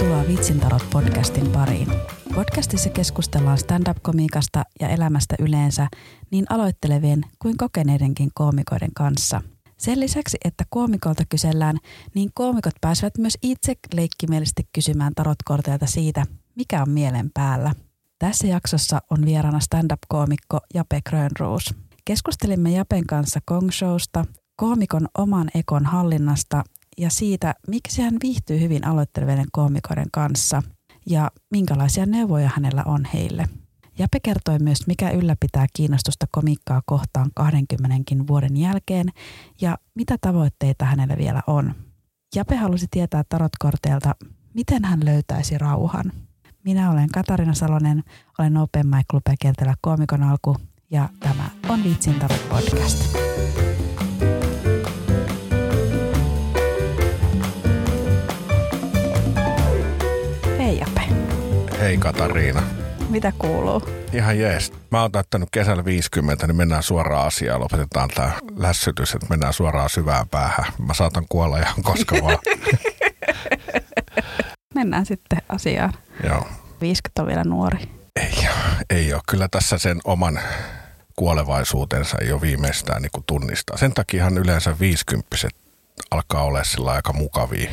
Tervetuloa Vitsintarot podcastin pariin. Podcastissa keskustellaan stand-up-komiikasta ja elämästä yleensä niin aloittelevien kuin kokeneidenkin koomikoiden kanssa. Sen lisäksi, että koomikolta kysellään, niin koomikot pääsevät myös itse leikkimielisesti kysymään tarotkorteilta siitä, mikä on mielen päällä. Tässä jaksossa on vieraana stand-up-koomikko Jape Grönroos. Keskustelimme Japen kanssa Kong Showsta, koomikon oman ekon hallinnasta ja siitä, miksi hän viihtyy hyvin aloittelevien koomikoiden kanssa ja minkälaisia neuvoja hänellä on heille. Jape kertoi myös, mikä ylläpitää kiinnostusta komikkaa kohtaan 20 vuoden jälkeen ja mitä tavoitteita hänellä vielä on. Jape halusi tietää tarotkorteelta, miten hän löytäisi rauhan. Minä olen Katarina Salonen, olen Open Mic Club ja koomikon alku ja tämä on Vitsin tarot podcast. Hei Katariina. Mitä kuuluu? Ihan jees. Mä oon täyttänyt kesällä 50, niin mennään suoraan asiaan. Lopetetaan tää lässytys, että mennään suoraan syvään päähän. Mä saatan kuolla ihan koska vaan. Mennään sitten asiaan. Joo. 50 on vielä nuori. Ei, ei ole. Kyllä tässä sen oman kuolevaisuutensa jo viimeistään niin tunnistaa. Sen takiahan yleensä 50 alkaa olla sillä aika mukavia,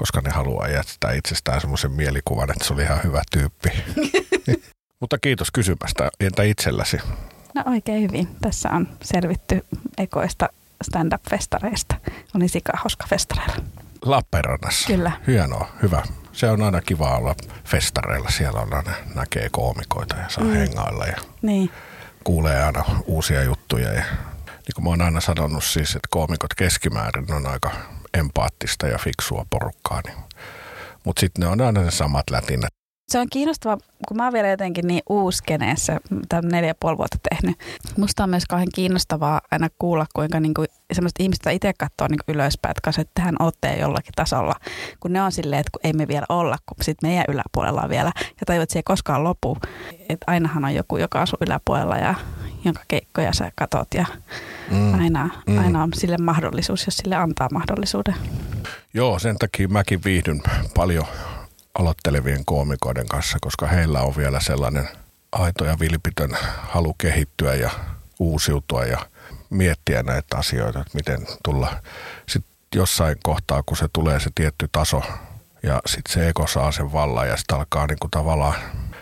koska ne haluaa jättää itsestään semmoisen mielikuvan, että se oli ihan hyvä tyyppi. Mutta kiitos kysymästä. Entä itselläsi? No oikein hyvin. Tässä on selvitty ekoista stand-up-festareista. Oli sika hauska festareilla. Lappeenrannassa. Kyllä. Hienoa, hyvä. Se on aina kiva olla festareilla. Siellä on aina, näkee koomikoita ja saa mm. hengailla ja Niin. kuulee aina uusia juttuja. Ja, niin kuin mä oon aina sanonut siis, että koomikot keskimäärin on aika empaattista ja fiksua porukkaa. Niin. Mutta sitten ne on aina ne samat lätinät. Se on kiinnostavaa, kun mä oon vielä jotenkin niin uuskeneessä, tämän neljä puoli vuotta tehnyt. Musta on myös kauhean kiinnostavaa aina kuulla, kuinka niin kuin sellaiset ihmiset, jotka itse katsoo niin ylöspäin, että kanssa, että tähän ootte jollakin tasolla. Kun ne on silleen, että kun ei me vielä olla, kun sitten meidän yläpuolella on vielä. Ja tajut, että se ei koskaan lopu. Että ainahan on joku, joka asuu yläpuolella ja jonka keikkoja sä katot ja Mm. aina, Mm. aina on sille mahdollisuus, jos sille antaa mahdollisuuden. Joo, sen takia mäkin viihdyn paljon aloittelevien koomikoiden kanssa, koska heillä on vielä sellainen aito ja vilpitön halu kehittyä ja uusiutua ja miettiä näitä asioita, että miten tulla sitten jossain kohtaa, kun se tulee se tietty taso ja sitten se ego saa sen vallan ja sitten alkaa niinku tavallaan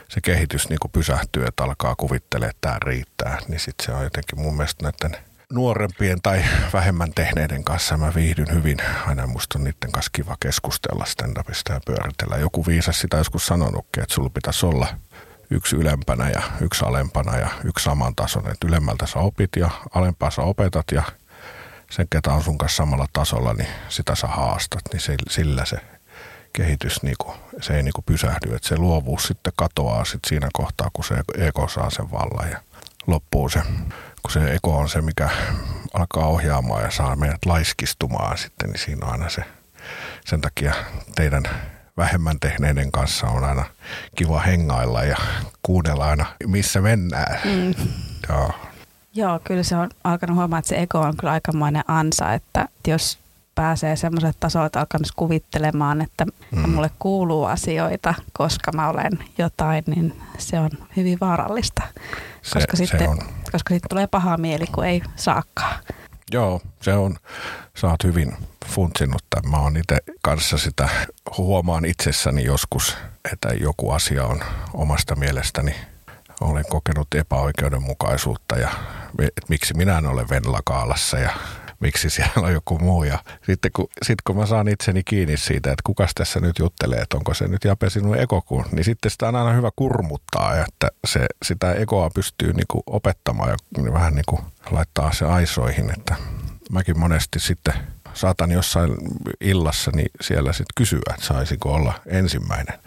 se kehitys niinku pysähtyy, että alkaa kuvittelemaan, että tämä riittää, niin sitten se on jotenkin mun mielestä näiden nuorempien tai vähemmän tehneiden kanssa mä viihdyn hyvin. Aina musta on niiden kanssa kiva keskustella stand-upista ja pyöritellä. Joku viisas sitä joskus sanonutkin, että sulla pitäisi olla yksi ylempänä ja yksi alempana ja yksi saman tason. Että ylemmältä sä opit ja alempaa sä opetat ja sen, ketä on sun kanssa samalla tasolla, niin sitä sä haastat. Niin sillä se kehitys, niinku, se ei niinku pysähdy. Että se luovuus sitten katoaa sit siinä kohtaa, kun se ego saa sen vallan ja loppuu se kun se ego on se, mikä alkaa ohjaamaan ja saa meidät laiskistumaan sitten, niin siinä on aina se. Sen takia teidän vähemmän tehneiden kanssa on aina kiva hengailla ja kuunnella aina, missä mennään. Mm. Joo. Joo, kyllä se on alkanut huomaa, että se ego on kyllä aikamoinen ansa, että jos pääsee semmoiselle tasolle, että alkaa myös kuvittelemaan, että mm. mulle kuuluu asioita, koska mä olen jotain, niin se on hyvin vaarallista, Se, koska, sitten, se on. Koska sitten tulee paha mieli, kun ei saakaan. Joo, se on. Sä oot hyvin funtsinut tämän. Mä oon itse kanssa sitä, huomaan itsessäni joskus, että joku asia on omasta mielestäni, olen kokenut epäoikeudenmukaisuutta ja että miksi minä en ole Venlakaalassa ja miksi siellä on joku muu. Ja sitten kun, sit kun mä saan itseni kiinni siitä, että kukas tässä nyt juttelee, että onko se nyt Jape sinun ekoku, niin sitten sitä on aina hyvä kurmuttaa, että se, sitä egoa pystyy niinku opettamaan ja vähän niinku laittaa se aisoihin, että mäkin monesti sitten saatan jossain illassa niin siellä sitten kysyä, että saisinko olla ensimmäinen.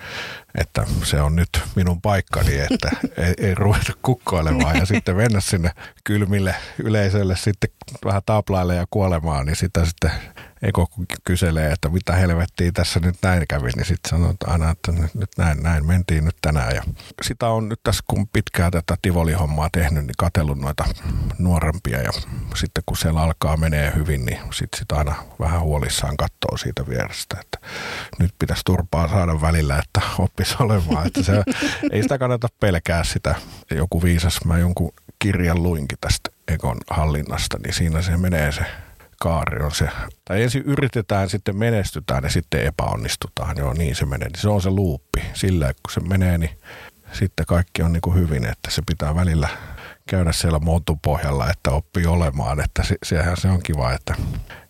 että se on nyt minun paikkani, että ei, ei ruveta kukkoilemaan ja sitten mennä sinne kylmille yleisölle sitten vähän taplaille ja kuolemaan, niin sitä sitten Eko kyselee, että mitä helvettiä tässä nyt näin kävi, niin sitten sanotaan aina, että nyt näin, näin mentiin nyt tänään. Ja sitä on nyt tässä, kun pitkää tätä Tivoli-hommaa tehnyt, niin katsellut noita nuorempia ja sitten kun siellä alkaa menee hyvin, niin sitten sit aina vähän huolissaan katsoo siitä vierestä, että nyt pitäisi turpaa saada välillä, että oppisi olemaan. Että se, ei sitä kannata pelkää sitä. Joku viisas, mä jonkun kirjan luinkin tästä Ekon hallinnasta, niin siinä se menee se kaari on se, tai ensin yritetään, sitten menestytään ja sitten epäonnistutaan. Joo, niin se menee. Se on se luuppi. Sillä kun se menee, niin sitten kaikki on niin kuin hyvin, että se pitää välillä käydä siellä pohjalla, että oppii olemaan, että se, sehän se on kiva, että,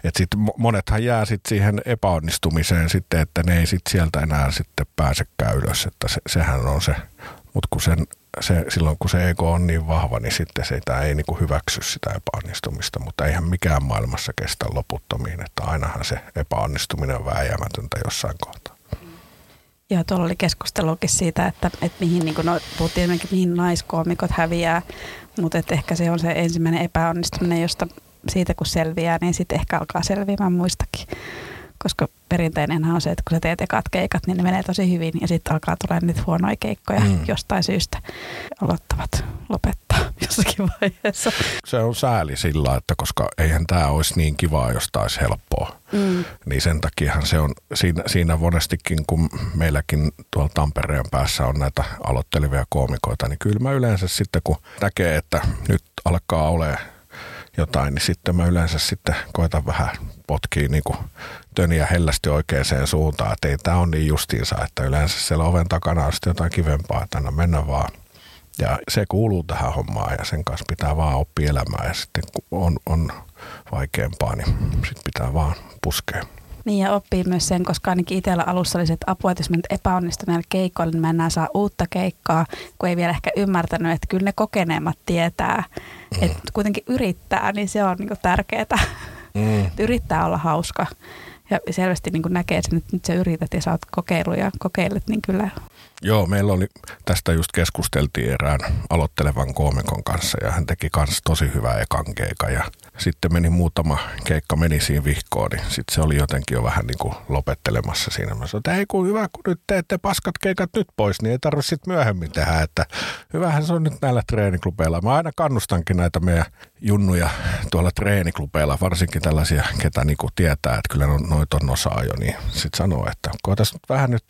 että sit monethan jää sitten siihen epäonnistumiseen sitten, että ne ei sitten sieltä enää sitten pääsekään ylös, että se, sehän on se, mutta kun sen se, silloin kun se ego on niin vahva, niin sitten se ei niin kuin hyväksy sitä epäonnistumista, mutta eihän mikään maailmassa kestä loputtomiin, että ainahan se epäonnistuminen on vääjäämätöntä jossain kohtaa. Joo, tuolla oli keskustelukin siitä, että, että mihin, niin no, puhuttiin esimerkiksi, mihin naiskoomikot häviää, mutta että ehkä se on se ensimmäinen epäonnistuminen, josta siitä kun selviää, niin sitten ehkä alkaa selviämään muistakin koska perinteinenhän on se, että kun sä teet ekat keikat, niin ne menee tosi hyvin ja sitten alkaa tulla niitä huonoja keikkoja mm. jostain syystä. Aloittavat lopettaa jossakin vaiheessa. Se on sääli sillä, että koska eihän tämä olisi niin kivaa, jos tämä olisi helppoa. Mm. Niin sen takiahan se on siinä, siinä monestikin, kun meilläkin tuolla Tampereen päässä on näitä aloittelevia koomikoita, niin kyllä mä yleensä sitten kun näkee, että nyt alkaa olemaan jotain, niin sitten mä yleensä sitten koitan vähän potkia niin kuin töniä hellästi oikeaan suuntaan, että ei tämä on niin justiinsa, että yleensä siellä oven takana on sitten jotain kivempaa, että anna mennä vaan. Ja se kuuluu tähän hommaan ja sen kanssa pitää vaan oppia elämään ja sitten kun on, on vaikeampaa, niin sitten pitää vaan puskea. Niin ja oppii myös sen, koska ainakin itsellä alussa oli se, että apua, että jos mä nyt epäonnistun keikoilla, niin mä enää saa uutta keikkaa, kun ei vielä ehkä ymmärtänyt, että kyllä ne kokeneemmat tietää, mm. että kuitenkin yrittää, niin se on niin tärkeää. Mm. yrittää olla hauska ja selvästi niin näkee, että nyt, nyt sä yrität ja sä oot kokeillut ja kokeilet, niin kyllä Joo, meillä oli, tästä just keskusteltiin erään aloittelevan koomikon kanssa ja hän teki kans tosi hyvää ekan keika ja sitten meni muutama keikka meni siinä vihkoon, niin sitten se oli jotenkin jo vähän niin kuin lopettelemassa siinä. Mä sanoin, että ei kun hyvä, kun nyt teette paskat keikat nyt pois, niin ei tarvitse sitten myöhemmin tehdä, että hyvähän se on nyt näillä treeniklubeilla. Mä aina kannustankin näitä meidän junnuja tuolla treeniklubeilla, varsinkin tällaisia, ketä niin kuin tietää, että kyllä noita on osaa jo, niin sitten sanoo, että koetas nyt vähän nyt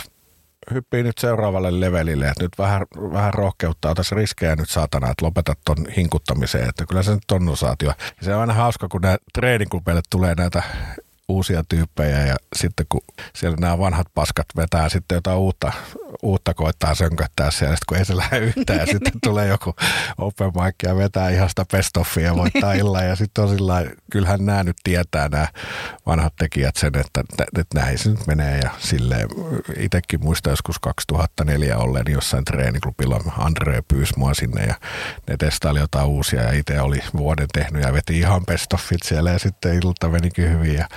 hyppii nyt seuraavalle levelille, että nyt vähän, vähän rohkeutta, otas riskejä nyt saatana, että lopetat ton hinkuttamiseen, että kyllä se nyt on osaat jo. Ja se on aina hauska, kun nämä treeniklubeille tulee näitä uusia tyyppejä ja sitten kun siellä nämä vanhat paskat vetää sitten jotain uutta, uutta koittaa sönköttää siellä, kun ei se lähde yhtään ja sitten tulee joku open mic ja vetää ihan sitä pestoffia ja voittaa illan ja sitten on sillä kyllähän nämä nyt tietää nämä vanhat tekijät sen, että, että näin se nyt menee ja silleen itsekin muistan joskus 2004 olleen jossain treeniklubilla Andre pyysi mua sinne ja ne testaili jotain uusia ja itse oli vuoden tehnyt ja veti ihan pestoffit siellä ja sitten ilta menikin hyvin ja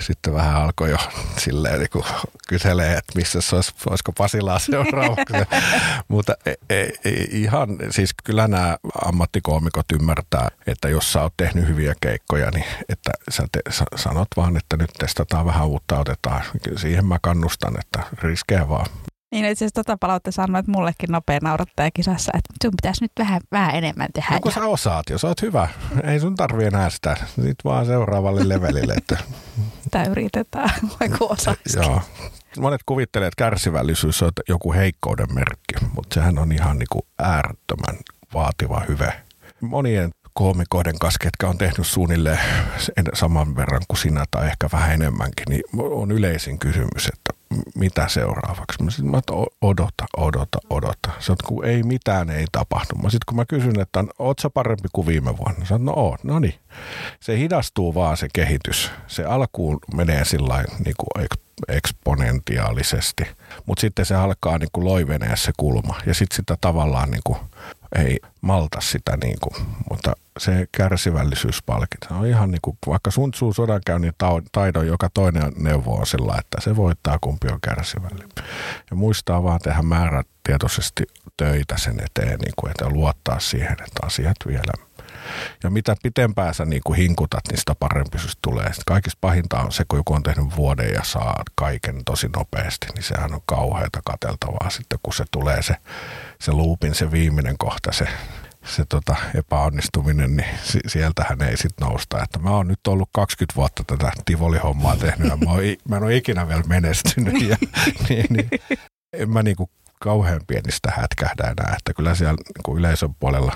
sitten vähän alkoi jo silleen niin kyselee, että missä se olisi, olisiko Pasilaa seuraavaksi. Mutta ei, ei, ei, ihan, siis kyllä nämä ammattikoomikot ymmärtää, että jos sä oot tehnyt hyviä keikkoja, niin että sä te, sanot vaan, että nyt testataan vähän uutta, otetaan. Siihen mä kannustan, että riskejä vaan. Niin itse asiassa tota palautta sanoit mullekin nopea naurattaja kisassa, että sun pitäisi nyt vähän, vähän enemmän tehdä. No kun sä osaat, jos oot hyvä, ei sun tarvi enää sitä. Sitten vaan seuraavalle levelille. Että... Tämä yritetään, vaikka osaisikin. Joo. Monet kuvittelee, että kärsivällisyys on joku heikkouden merkki, mutta sehän on ihan niin kuin äärettömän vaativa hyve. Monien koomikoiden kanssa, ketkä on tehnyt suunnilleen saman verran kuin sinä tai ehkä vähän enemmänkin, niin on yleisin kysymys, että mitä seuraavaksi? Mä sitten että odota, odota, odota. Se on, kun ei mitään ei tapahdu. Mä sitten kun mä kysyn, että oot sä parempi kuin viime vuonna? Sä no oot, no niin. Se hidastuu vaan se kehitys. Se alkuun menee sillä niin eksponentiaalisesti, mutta sitten se alkaa niin kuin loivenee se kulma ja sitten sitä tavallaan niin kuin ei malta sitä, niin kuin, mutta se kärsivällisyys palkitaan. On ihan niin kuin, vaikka sun suu sodankäynnin taidon joka toinen neuvo on sillä, että se voittaa kumpi on kärsivällinen. Ja muistaa vaan tehdä määrätietoisesti töitä sen eteen, niin kuin, että luottaa siihen, että asiat vielä ja mitä pitempään sä niin kuin hinkutat, niin sitä parempi se tulee. Sitten kaikista pahinta on se, kun joku on tehnyt vuoden ja saa kaiken tosi nopeasti, niin sehän on kauheata kateltavaa sitten, kun se tulee se, se luupin, se viimeinen kohta, se se tota epäonnistuminen, niin sieltähän ei sitten nousta. Että mä oon nyt ollut 20 vuotta tätä Tivoli-hommaa tehnyt ja mä, oon, mä en ole ikinä vielä menestynyt. Ja, niin, niin, en mä niinku kauhean pienistä hätkähdä enää, että kyllä siellä niin yleisön puolella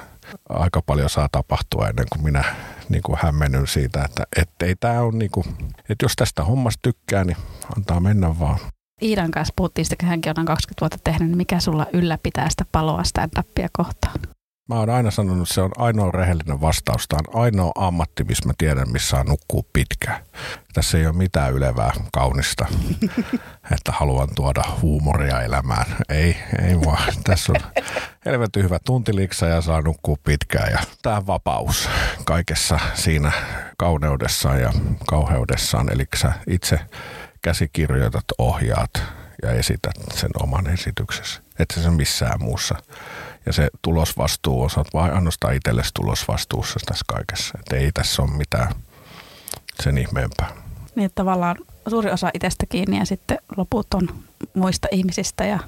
aika paljon saa tapahtua ennen kuin minä niin kuin hämmennyn siitä, että ei tämä on niin kuin, että jos tästä hommasta tykkää, niin antaa mennä vaan. Iidan kanssa puhuttiin sitä, kun hänkin on 20 vuotta tehnyt, niin mikä sulla ylläpitää sitä paloa stand-upia kohtaan? Mä oon aina sanonut, että se on ainoa rehellinen vastaus. Tämä on ainoa ammatti, missä mä tiedän, missä saa nukkuu pitkään. Tässä ei ole mitään ylevää kaunista, että haluan tuoda huumoria elämään. Ei, ei vaan. Tässä on helvetin hyvä tuntiliksa ja saa nukkua pitkään. Ja tämä vapaus kaikessa siinä kauneudessaan ja kauheudessaan. Eli sä itse käsikirjoitat, ohjaat ja esität sen oman esityksesi. Että se missään muussa ja se tulosvastuu on, oot vain ainoastaan itsellesi tulosvastuussa tässä kaikessa. Että ei tässä ole mitään sen ihmeempää. Niin, että tavallaan suuri osa itsestä kiinni ja sitten loput on muista ihmisistä ja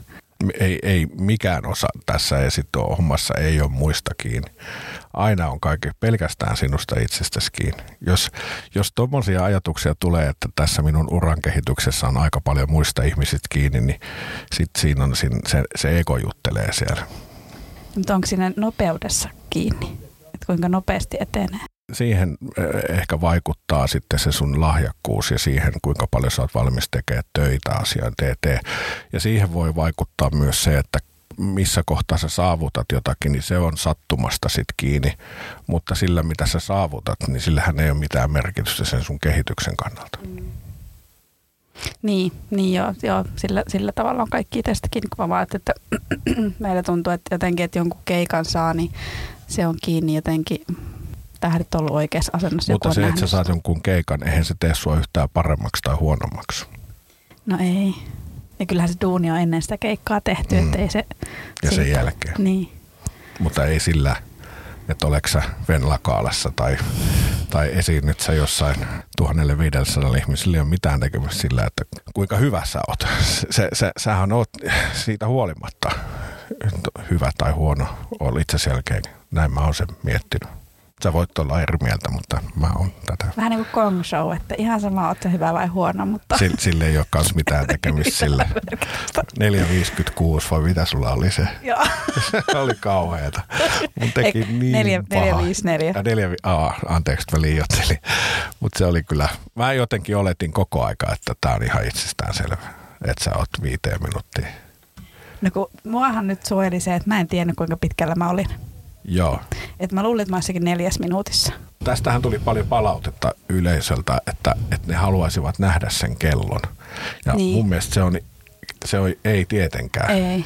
ei, ei mikään osa tässä esitto hommassa ei ole muista kiinni. Aina on kaikki pelkästään sinusta itsestäsi kiinni. Jos, jos tuommoisia ajatuksia tulee, että tässä minun uran kehityksessä on aika paljon muista ihmisistä kiinni, niin sitten siinä on, se, se ego juttelee siellä. Mutta onko siinä nopeudessa kiinni, että kuinka nopeasti etenee? Siihen eh, ehkä vaikuttaa sitten se sun lahjakkuus ja siihen, kuinka paljon sä oot valmis tekemään töitä asian eteen. Ja siihen voi vaikuttaa myös se, että missä kohtaa sä saavutat jotakin, niin se on sattumasta sit kiinni. Mutta sillä, mitä sä saavutat, niin sillähän ei ole mitään merkitystä sen sun kehityksen kannalta. Mm. Niin, niin joo, joo sillä, sillä tavalla on kaikki itsestäkin, kun mä vaan, että meillä tuntuu, että jotenkin, että jonkun keikan saa, niin se on kiinni jotenkin tähdit ollut oikeassa asennossa. Mutta se, että sä saat jonkun keikan, eihän se tee sua yhtään paremmaksi tai huonommaksi. No ei. Ja kyllähän se duuni on ennen sitä keikkaa tehty, mm. että ei se... Ja sen jälkeen. Niin. Mutta ei sillä että oleks sä Venlakaalassa tai, tai esiinnyt sä jossain 1500 ihmisillä, ei ole mitään tekemistä sillä, että kuinka hyvä sä oot. Se, se, sähän oot siitä huolimatta hyvä tai huono, on itse selkeä. Näin mä oon sen miettinyt. Sä voit olla eri mieltä, mutta mä oon tätä. Vähän niin kuin Kong Show, että ihan sama, oot hyvä vai huono, mutta... Sille, sille ei ole kans mitään tekemistä sille. 4,56 vai mitä sulla oli se? Joo. se oli kauheeta. Mun teki Eik, niin 4, paha. 454. Ja 4, aa, anteeksi, mä liioittelin. Mutta se oli kyllä, mä jotenkin oletin koko aika, että tää on ihan itsestään selvä, että sä oot viiteen minuuttia. No kun muahan nyt suojeli se, että mä en tiennyt kuinka pitkällä mä olin. Joo. Et mä luulin, että mä olisikin neljäs minuutissa. Tästähän tuli paljon palautetta yleisöltä, että, että ne haluaisivat nähdä sen kellon. Ja niin. mun mielestä se on, se on ei tietenkään. Ei.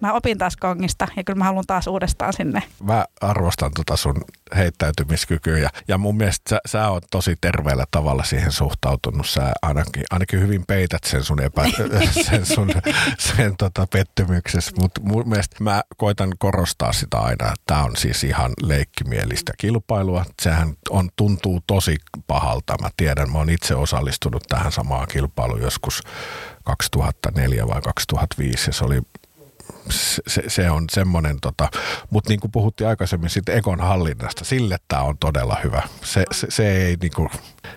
Mä opin taas kongista ja kyllä mä haluan taas uudestaan sinne. Mä arvostan tota sun heittäytymiskykyä ja, ja mun mielestä sä, sä oot tosi terveellä tavalla siihen suhtautunut. Sä ainakin, ainakin hyvin peität sen sun, epä, sen sun sen tota pettymyksessä, mutta mun mielestä mä koitan korostaa sitä aina, että tää on siis ihan leikkimielistä kilpailua. Sehän on, tuntuu tosi pahalta. Mä tiedän, mä oon itse osallistunut tähän samaan kilpailuun joskus 2004 vai 2005 ja se oli se, se on semmoinen, tota, mutta niin kuin puhuttiin aikaisemmin sitten Ekon hallinnasta, sille tämä on todella hyvä. Se, se, se ei niin kuin,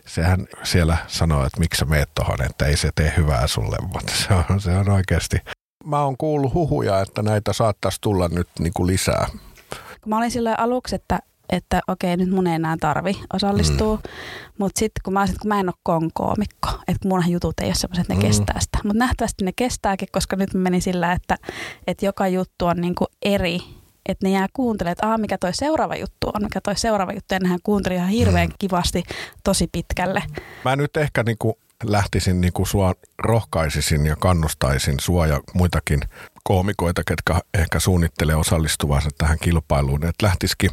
sehän siellä sanoo, että miksi sä meet tohon, että ei se tee hyvää sulle, mutta se on, se on oikeasti. Mä oon kuullut huhuja, että näitä saattaisi tulla nyt niin kuin lisää. Mä olin silloin aluksi, että että okei, nyt mun ei enää tarvi osallistua. Mm. Mutta sitten kun mä, sit, kun mä en ole konkoomikko, että munhan jutut ei ole semmoiset, että ne mm. kestää sitä. Mutta nähtävästi ne kestääkin, koska nyt meni sillä, että, että joka juttu on niinku eri että ne jää kuuntelemaan, että mikä toi seuraava juttu on, mikä toi seuraava juttu, ja nehän kuunteli ihan hirveän mm. kivasti tosi pitkälle. Mä nyt ehkä niinku lähtisin niin kuin sua rohkaisisin ja kannustaisin sua ja muitakin koomikoita, ketkä ehkä suunnittelee osallistuvansa tähän kilpailuun, että lähtisikin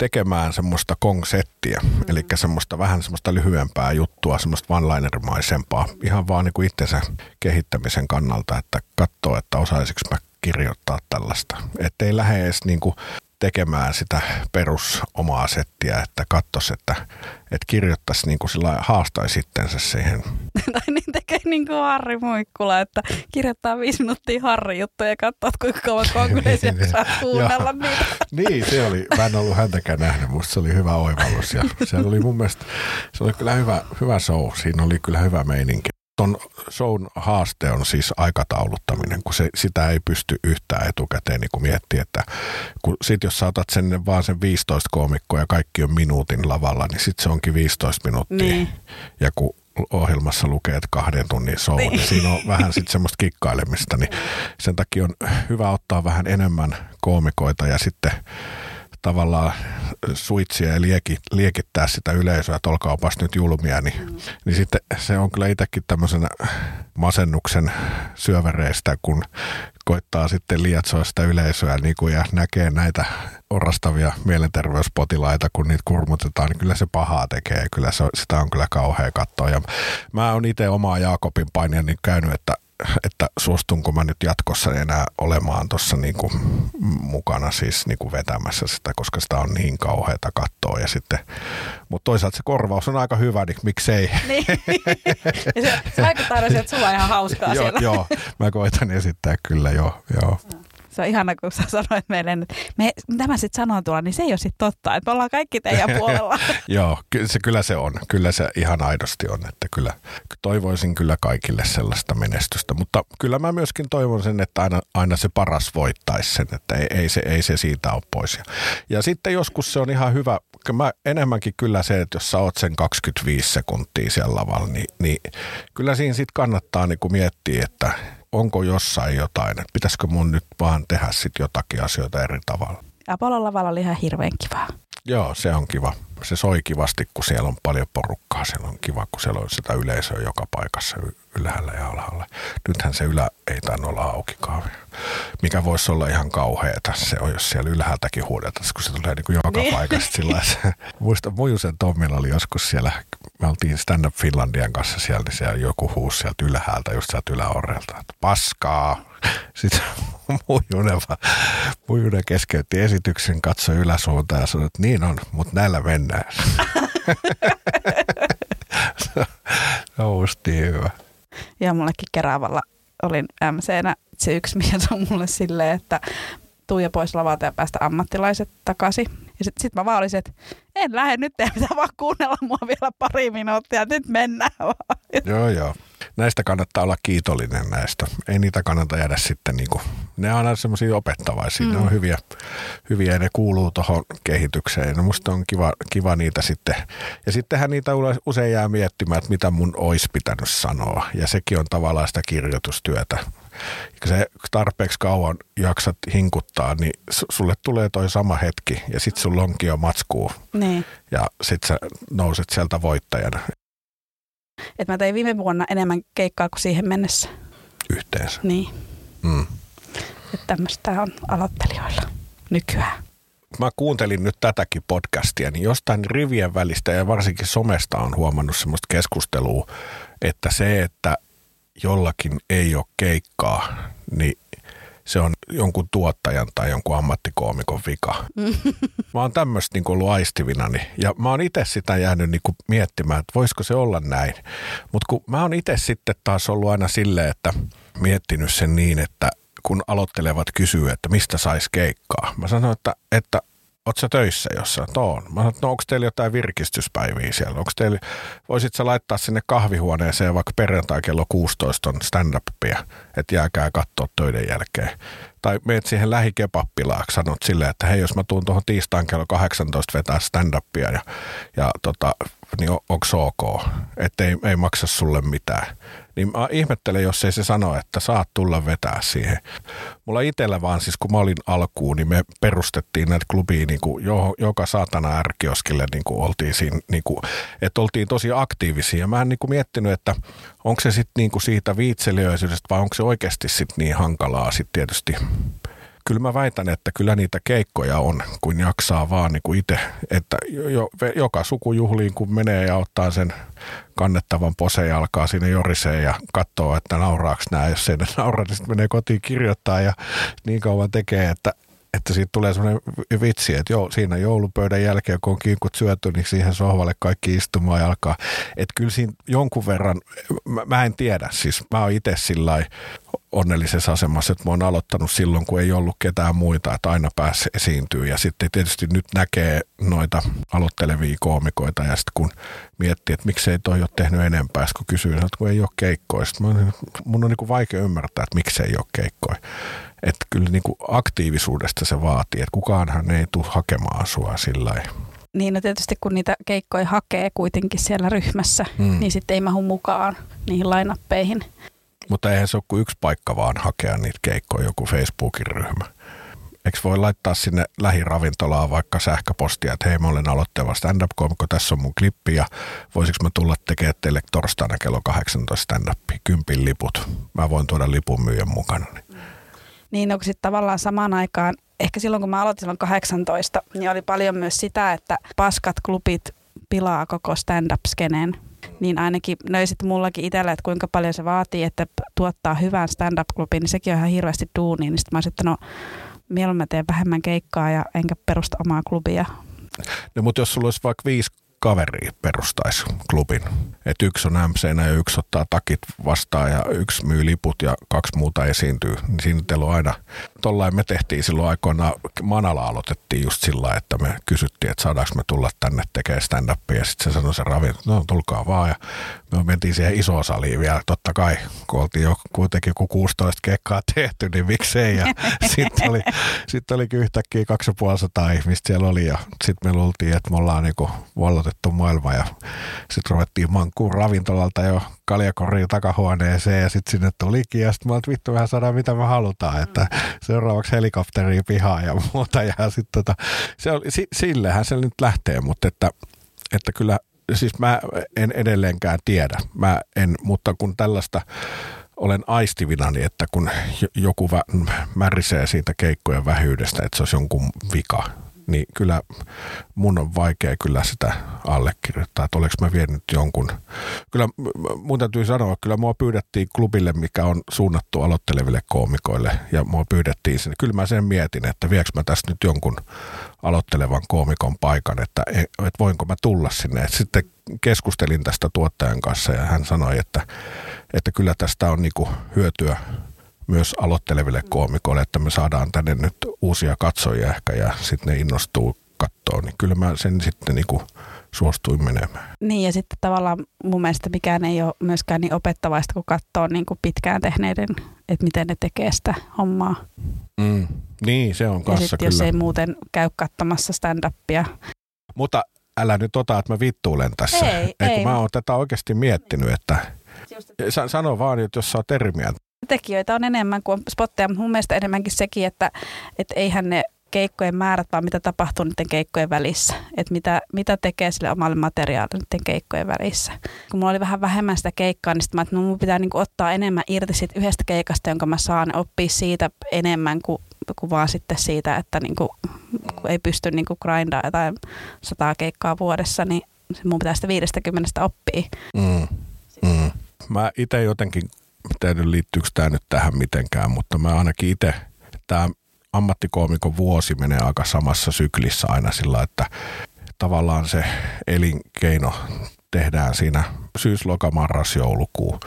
tekemään semmoista kongsettiä, mm. eli semmoista vähän semmoista lyhyempää juttua, semmoista one-linermaisempaa, ihan vaan niin kuin itsensä kehittämisen kannalta, että katsoo, että osaisiko mä kirjoittaa tällaista. Että ei lähde edes niin kuin tekemään sitä perus omaa settiä, että katsoisi, että, että kirjoittaisi niin kuin sillä haastaisi sittensä siihen. tai niin tekee niin kuin Harri Muikkula, että kirjoittaa viisi minuuttia Harri juttuja ja katsoo, kuinka kauan konkureissa jaksaa kuunnella niitä. niin, se oli, mä en ollut häntäkään nähnyt, musta se oli hyvä oivallus. Ja se oli mun mielestä, se oli kyllä hyvä, hyvä show, siinä oli kyllä hyvä meininki ton shown haaste on siis aikatauluttaminen, kun se, sitä ei pysty yhtään etukäteen niin miettiä, että kun sit jos saatat sen vaan sen 15 koomikkoa ja kaikki on minuutin lavalla, niin sitten se onkin 15 minuuttia. Niin. Ja kun ohjelmassa lukee, että kahden tunnin show, niin, niin siinä on vähän sitten semmoista kikkailemista, niin sen takia on hyvä ottaa vähän enemmän koomikoita ja sitten tavallaan suitsia ja lieki, liekittää sitä yleisöä, että olkaapas nyt julmia, niin, mm. niin sitten se on kyllä itsekin tämmöisenä masennuksen syövereistä, kun koittaa sitten lietsoa sitä yleisöä niin kuin, ja näkee näitä orastavia mielenterveyspotilaita, kun niitä kurmutetaan, niin kyllä se pahaa tekee. Kyllä se, sitä on kyllä kauhea katsoa. Ja mä oon itse omaa Jaakobin painia niin käynyt, että että suostunko mä nyt jatkossa enää olemaan tuossa niinku mukana siis niinku vetämässä sitä, koska sitä on niin kauheata kattoa ja sitten, mutta toisaalta se korvaus on aika hyvä, niin miksei. Niin. se, se vaikuttaa aina että sulla on ihan hauskaa joo, siellä. joo, mä koitan esittää kyllä, joo. joo. Se on ihana, kun sä sanoit meille, että me, tämä sitten sanoo tuolla, niin se ei ole sitten totta, että me ollaan kaikki teidän puolella. Joo, ky- se, kyllä se on. Kyllä se ihan aidosti on, että kyllä toivoisin kyllä kaikille sellaista menestystä, mutta kyllä mä myöskin toivon sen, että aina, aina se paras voittaisi sen, että ei, ei, se, ei se siitä ole pois. Ja, ja sitten joskus se on ihan hyvä, mä enemmänkin kyllä se, että jos sä oot sen 25 sekuntia siellä lavalla, niin, niin kyllä siinä sitten kannattaa niin kuin miettiä, että onko jossain jotain, että pitäisikö mun nyt vaan tehdä sitten jotakin asioita eri tavalla. Apollo lavalla oli ihan hirveän kivaa. Joo, se on kiva. Se soi kivasti, kun siellä on paljon porukkaa. Siellä on kiva, kun siellä on sitä yleisöä joka paikassa ylhäällä ja alhaalla. Nythän se ylä ei tainnut olla aukikaan. Mikä voisi olla ihan kauheata se on, jos siellä ylhäältäkin huudetaan, kun se tulee niin kuin joka niin. paikasta. Sillä Muista, Mujusen Tommilla oli joskus siellä, me oltiin Stand Up Finlandian kanssa siellä, niin siellä joku huusi sieltä ylhäältä, just sieltä yläorrelta, että paskaa. Sitten Mujunen, Mujunen keskeytti esityksen, katsoi yläsuuntaan ja sanoi, että niin on, mutta näillä mennään. se on hyvä. Ja mullekin Keravalla olin MC-nä. Se yksi mies on mulle silleen, että tuija pois lavalta ja päästä ammattilaiset takaisin. Ja sitten sit mä vaan olisin, että en lähde nyt, ei pitää vaan kuunnella mua vielä pari minuuttia, nyt mennään vaan. Joo, joo näistä kannattaa olla kiitollinen näistä. Ei niitä kannata jäädä sitten, niin kuin, ne on aina semmoisia opettavaisia, mm. ne on hyviä, hyviä ja ne kuuluu tuohon kehitykseen. No musta on kiva, kiva niitä sitten. Ja sittenhän niitä usein jää miettimään, että mitä mun olisi pitänyt sanoa. Ja sekin on tavallaan sitä kirjoitustyötä. Kun se tarpeeksi kauan jaksat hinkuttaa, niin sulle tulee toi sama hetki ja sitten sulla onkin jo matskuu. Niin. Ja sitten sä nouset sieltä voittajana. Et mä tein viime vuonna enemmän keikkaa kuin siihen mennessä. Yhteensä? Niin. Mm. Että tämmöistä on aloittelijoilla nykyään. Mä kuuntelin nyt tätäkin podcastia, niin jostain rivien välistä ja varsinkin somesta on huomannut semmoista keskustelua, että se, että jollakin ei ole keikkaa, niin se on jonkun tuottajan tai jonkun ammattikoomikon vika. Mä oon tämmöistä niin ollut aistivinani ja mä oon itse sitä jäänyt niin kuin miettimään, että voisiko se olla näin. Mutta kun mä oon itse sitten taas ollut aina silleen, että miettinyt sen niin, että kun aloittelevat kysyy, että mistä sais keikkaa. Mä sanoin, että, että oot sä töissä jossain? Toon. Mä sanoin, no onko teillä jotain virkistyspäiviä siellä? Onko teillä, voisit sä laittaa sinne kahvihuoneeseen vaikka perjantai kello 16 on stand-upia, että jääkää katsoa töiden jälkeen. Tai meet siihen lähikepappilaan, sanot silleen, että hei jos mä tuun tuohon tiistain kello 18 vetää stand-upia ja, ja tota, niin onko ok, että ei, ei maksa sulle mitään. Niin mä ihmettelen, jos ei se sano, että saat tulla vetää siihen. Mulla itsellä vaan siis, kun mä olin alkuun, niin me perustettiin näitä klubia niin kuin jo, joka saatana ärkioskille niin kuin oltiin siinä, niin kuin, että oltiin tosi aktiivisia. Mä en niin kuin miettinyt, että onko se sitten niin kuin siitä viitselijöisyydestä vai onko se oikeasti sitten niin hankalaa sitten tietysti kyllä mä väitän, että kyllä niitä keikkoja on, kun jaksaa vaan niin kuin itse, että jo, joka sukujuhliin kun menee ja ottaa sen kannettavan poseen ja alkaa sinne joriseen ja katsoo, että nauraaks nämä, jos ei ne naura, niin sitten menee kotiin kirjoittaa ja niin kauan tekee, että että siitä tulee semmoinen vitsi, että joo, siinä joulupöydän jälkeen, kun on kinkut syöty, niin siihen sohvalle kaikki istumaan ja alkaa. Että kyllä siinä jonkun verran, mä, mä en tiedä, siis mä oon itse sillä onnellisessa asemassa, että mä oon aloittanut silloin, kun ei ollut ketään muita, että aina pääsi esiintyä. Ja sitten tietysti nyt näkee noita aloittelevia koomikoita ja sitten kun miettii, että miksei toi ole tehnyt enempää, kun kysyy, että kun ei ole keikkoja. Sitten mun on niin kuin vaikea ymmärtää, että miksei ole keikkoja. Että kyllä niin kuin aktiivisuudesta se vaatii, että kukaanhan ei tule hakemaan sua sillä niin, no tietysti kun niitä keikkoja hakee kuitenkin siellä ryhmässä, mm. niin sitten ei mahu mukaan niihin lainappeihin. Mutta eihän se ole kuin yksi paikka vaan hakea niitä keikkoja, joku Facebookin ryhmä. Eikö voi laittaa sinne lähiravintolaan vaikka sähköpostia, että hei mä olen aloittava stand-up komikko, tässä on mun klippi ja voisiko mä tulla tekemään teille torstaina kello 18 stand-up, kympin liput. Mä voin tuoda lipun myyjän mukana. Niin, no sitten tavallaan samaan aikaan, ehkä silloin kun mä aloitin silloin 18, niin oli paljon myös sitä, että paskat klubit pilaa koko stand-up-skeneen niin ainakin löysit mullakin itsellä, että kuinka paljon se vaatii, että tuottaa hyvän stand-up-klubin, niin sekin on ihan hirveästi duuni. Niin sitten mä olisin, että no mieluummin teen vähemmän keikkaa ja enkä perusta omaa klubia. No mutta jos sulla olisi vaikka viisi kaveri perustaisi klubin. Että yksi on mc ja yksi ottaa takit vastaan ja yksi myy liput ja kaksi muuta esiintyy. Niin siinä teillä on aina, tollain me tehtiin silloin aikoina, Manala aloitettiin just sillä että me kysyttiin, että saadaanko me tulla tänne tekemään stand-upia. Ja sitten se sanoi se ravi, no tulkaa vaan. Ja me mentiin siihen isoon saliin vielä, totta kai, kun oltiin jo kuitenkin joku 16 kekkaa tehty, niin miksei? Ja sitten oli, sit oli yhtäkkiä 2500 ihmistä siellä oli. Ja sitten me luultiin, että me ollaan niinku vallotettu maailma ja sitten ruvettiin mankkuun ravintolalta jo kaljakoriin takahuoneeseen ja sitten sinne tulikin ja sitten mä vittu vähän saadaan mitä me halutaan, että seuraavaksi helikopteriin pihaan ja muuta. Ja sitten tota, se oli, sillehän se nyt lähtee, mutta että, että kyllä siis mä en edelleenkään tiedä, mä en, mutta kun tällaista olen aistivinani, että kun joku vä- märisee siitä keikkojen vähyydestä, että se olisi jonkun vika, niin kyllä mun on vaikea kyllä sitä allekirjoittaa, että oleks mä vienyt jonkun. Kyllä mun täytyy sanoa, että kyllä mua pyydettiin klubille, mikä on suunnattu aloitteleville koomikoille, ja mua pyydettiin sinne. Kyllä mä sen mietin, että viekö mä tästä nyt jonkun aloittelevan koomikon paikan, että, e, että voinko mä tulla sinne. Et sitten keskustelin tästä tuottajan kanssa, ja hän sanoi, että, että kyllä tästä on niinku hyötyä myös aloitteleville koomikoille, että me saadaan tänne nyt uusia katsojia ehkä ja sitten ne innostuu katsoa, niin kyllä mä sen sitten niin kuin suostuin menemään. Niin ja sitten tavallaan mun mielestä mikään ei ole myöskään niin opettavaista, kun katsoo niin kuin pitkään tehneiden, että miten ne tekee sitä hommaa. Mm. Niin, se on kanssa ja jos ei muuten käy katsomassa stand-upia. Mutta älä nyt ota, että mä vittuulen tässä. Ei, ei. Kun mä oon tätä oikeasti miettinyt, että Sano vaan, että jos saa termiä tekijöitä on enemmän kuin spotteja, mutta mun mielestä enemmänkin sekin, että, että eihän ne keikkojen määrät, vaan mitä tapahtuu niiden keikkojen välissä. Että mitä, mitä tekee sille omalle materiaalille niiden keikkojen välissä. Kun mulla oli vähän vähemmän sitä keikkaa, niin sitten mä että mun pitää niinku ottaa enemmän irti siitä yhdestä keikasta, jonka mä saan oppia siitä enemmän kuin, kuin vaan sitten siitä, että niinku, kun ei pysty niinku grindaa jotain sataa keikkaa vuodessa, niin mun pitää sitä 50 oppia. Mm. Mm. Mä itse jotenkin tiedä liittyykö tämä nyt tähän mitenkään, mutta mä ainakin itse, tämä ammattikoomikon vuosi menee aika samassa syklissä aina sillä, että tavallaan se elinkeino tehdään siinä syys, loka, marras, joulukuu.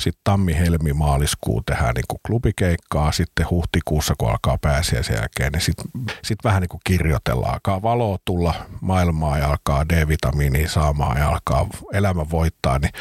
Sitten tammi, helmi, maaliskuu tehdään niin kuin klubikeikkaa. Sitten huhtikuussa, kun alkaa pääsiä sen jälkeen, niin sitten sit vähän niin kuin kirjoitellaan. Alkaa valoa tulla maailmaa ja alkaa D-vitamiinia saamaan ja alkaa elämä voittaa. Niin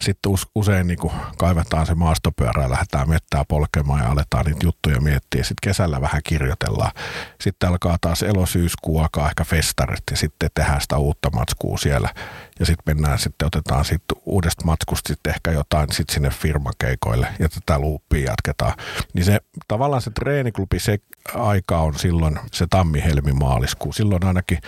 sitten usein niin kuin kaivetaan se maastopyörä ja lähdetään mettää polkemaan ja aletaan niitä juttuja miettiä. Sitten kesällä vähän kirjoitellaan. Sitten alkaa taas elosyyskuu, alkaa ehkä festarit ja sitten tehdään sitä uutta matskua siellä. Ja sitten mennään sitten, otetaan sitten uudesta matskusta sitten ehkä jotain sitten sinne firmakeikoille ja tätä luuppia jatketaan. Niin se tavallaan se treeniklubi, se aika on silloin se tammi, helmi, maaliskuu. Silloin ainakin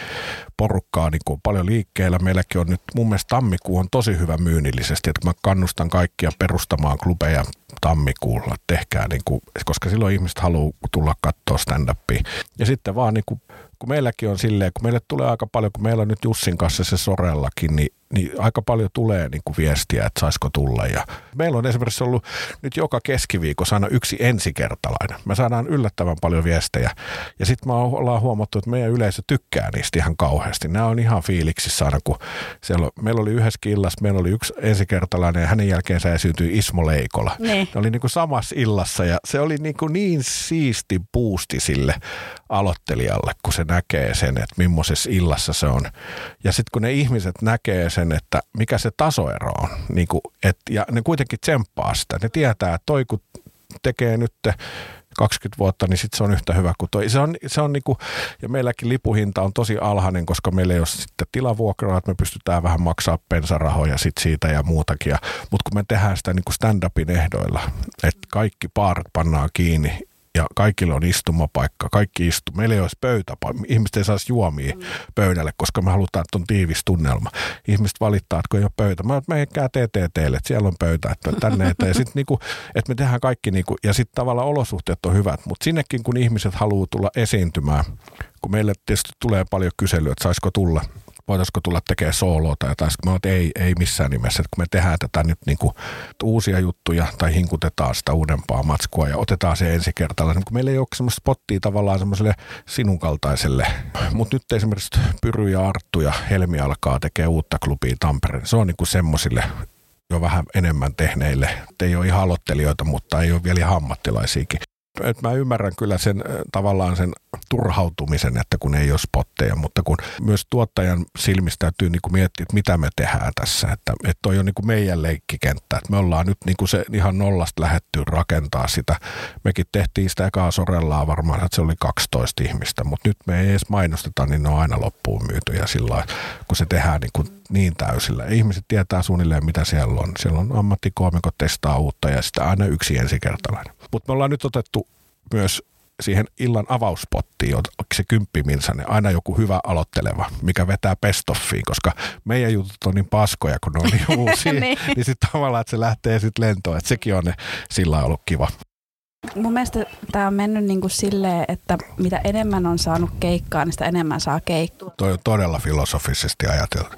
porukkaa niin kuin paljon liikkeellä. Meilläkin on nyt, mun mielestä tammikuu on tosi hyvä myynnillisesti, että mä kannustan kaikkia perustamaan klubeja tammikuulla, tehkää niin kuin, koska silloin ihmiset haluaa tulla katsoa stand-upia. Ja sitten vaan niin kuin kun meilläkin on silleen, kun meille tulee aika paljon, kun meillä on nyt Jussin kanssa se Sorellakin, niin, niin aika paljon tulee niin kuin viestiä, että saisiko tulla. Ja meillä on esimerkiksi ollut nyt joka keskiviikko aina yksi ensikertalainen. Me saadaan yllättävän paljon viestejä. Ja sitten me ollaan huomattu, että meidän yleisö tykkää niistä ihan kauheasti. Nämä on ihan fiiliksissä aina, kun siellä, meillä oli yhdessä illassa, meillä oli yksi ensikertalainen ja hänen jälkeen se esiintyi Ismo Leikola. Ne. Ne oli niin kuin samassa illassa ja se oli niin, kuin niin siisti puusti sille aloittelijalle, kun se näkee sen, että millaisessa illassa se on. Ja sitten kun ne ihmiset näkee sen, että mikä se tasoero on, niin kuin, et, ja ne kuitenkin tsemppaa sitä. Ne tietää, että toi kun tekee nyt 20 vuotta, niin sitten se on yhtä hyvä kuin toi. Se on, se on niinku, ja meilläkin lipuhinta on tosi alhainen, koska meillä ei ole sitten tilavuokraa, että me pystytään vähän maksaa pensarahoja sit siitä ja muutakin. Mutta kun me tehdään sitä niinku stand-upin ehdoilla, että kaikki paarat pannaan kiinni ja kaikilla on istumapaikka, kaikki istuu. Meillä ei olisi pöytä, ihmiset ei saisi juomia mm. pöydälle, koska me halutaan, että on tiivis tunnelma. Ihmiset valittaa, että kun ei ole pöytä. Mä menkää TTTlle, että siellä on pöytä, että tänne että Ja sitten niinku, että me tehdään kaikki, niinku, ja sitten tavallaan olosuhteet on hyvät, mutta sinnekin kun ihmiset haluaa tulla esiintymään, kun meille tietysti tulee paljon kyselyä, että saisiko tulla – voitaisiko tulla tekemään sooloa tai jotain. Sitten mä että ei, ei missään nimessä, että kun me tehdään tätä nyt niin kuin uusia juttuja tai hinkutetaan sitä uudempaa matskua ja otetaan se ensi kertaa. Niin meillä ei ole semmoista spottia tavallaan semmoiselle sinun kaltaiselle. Mutta nyt esimerkiksi Pyry ja Arttu ja Helmi alkaa tekee uutta klubia Tampereen. Se on niin kuin semmoisille jo vähän enemmän tehneille. Et ei ole ihan aloittelijoita, mutta ei ole vielä ihan ammattilaisiakin että mä ymmärrän kyllä sen tavallaan sen turhautumisen, että kun ei ole spotteja, mutta kun myös tuottajan silmistä täytyy niin kuin miettiä, että mitä me tehdään tässä, että, että toi on niin kuin meidän leikkikenttä, että me ollaan nyt niin kuin se ihan nollasta lähetty rakentaa sitä. Mekin tehtiin sitä ekaa sorellaa varmaan, että se oli 12 ihmistä, mutta nyt me ei edes mainosteta, niin ne on aina loppuun myyty ja sillä kun se tehdään niin, kuin niin täysillä. Ihmiset tietää suunnilleen, mitä siellä on. Siellä on ammattikoomikot testaa uutta ja sitä aina yksi ensikertalainen. Mutta me ollaan nyt otettu myös siihen illan avauspottiin on se kymppiminsanen, aina joku hyvä aloitteleva, mikä vetää pestoffiin, koska meidän jutut on niin paskoja, kun ne on niin uusia, niin, niin sitten tavallaan, että se lähtee sitten lentoon, että sekin on ne, sillä ollut kiva. Mun mielestä tämä on mennyt niin kuin silleen, että mitä enemmän on saanut keikkaa, niin sitä enemmän saa keikkaa. Toi on todella filosofisesti ajateltu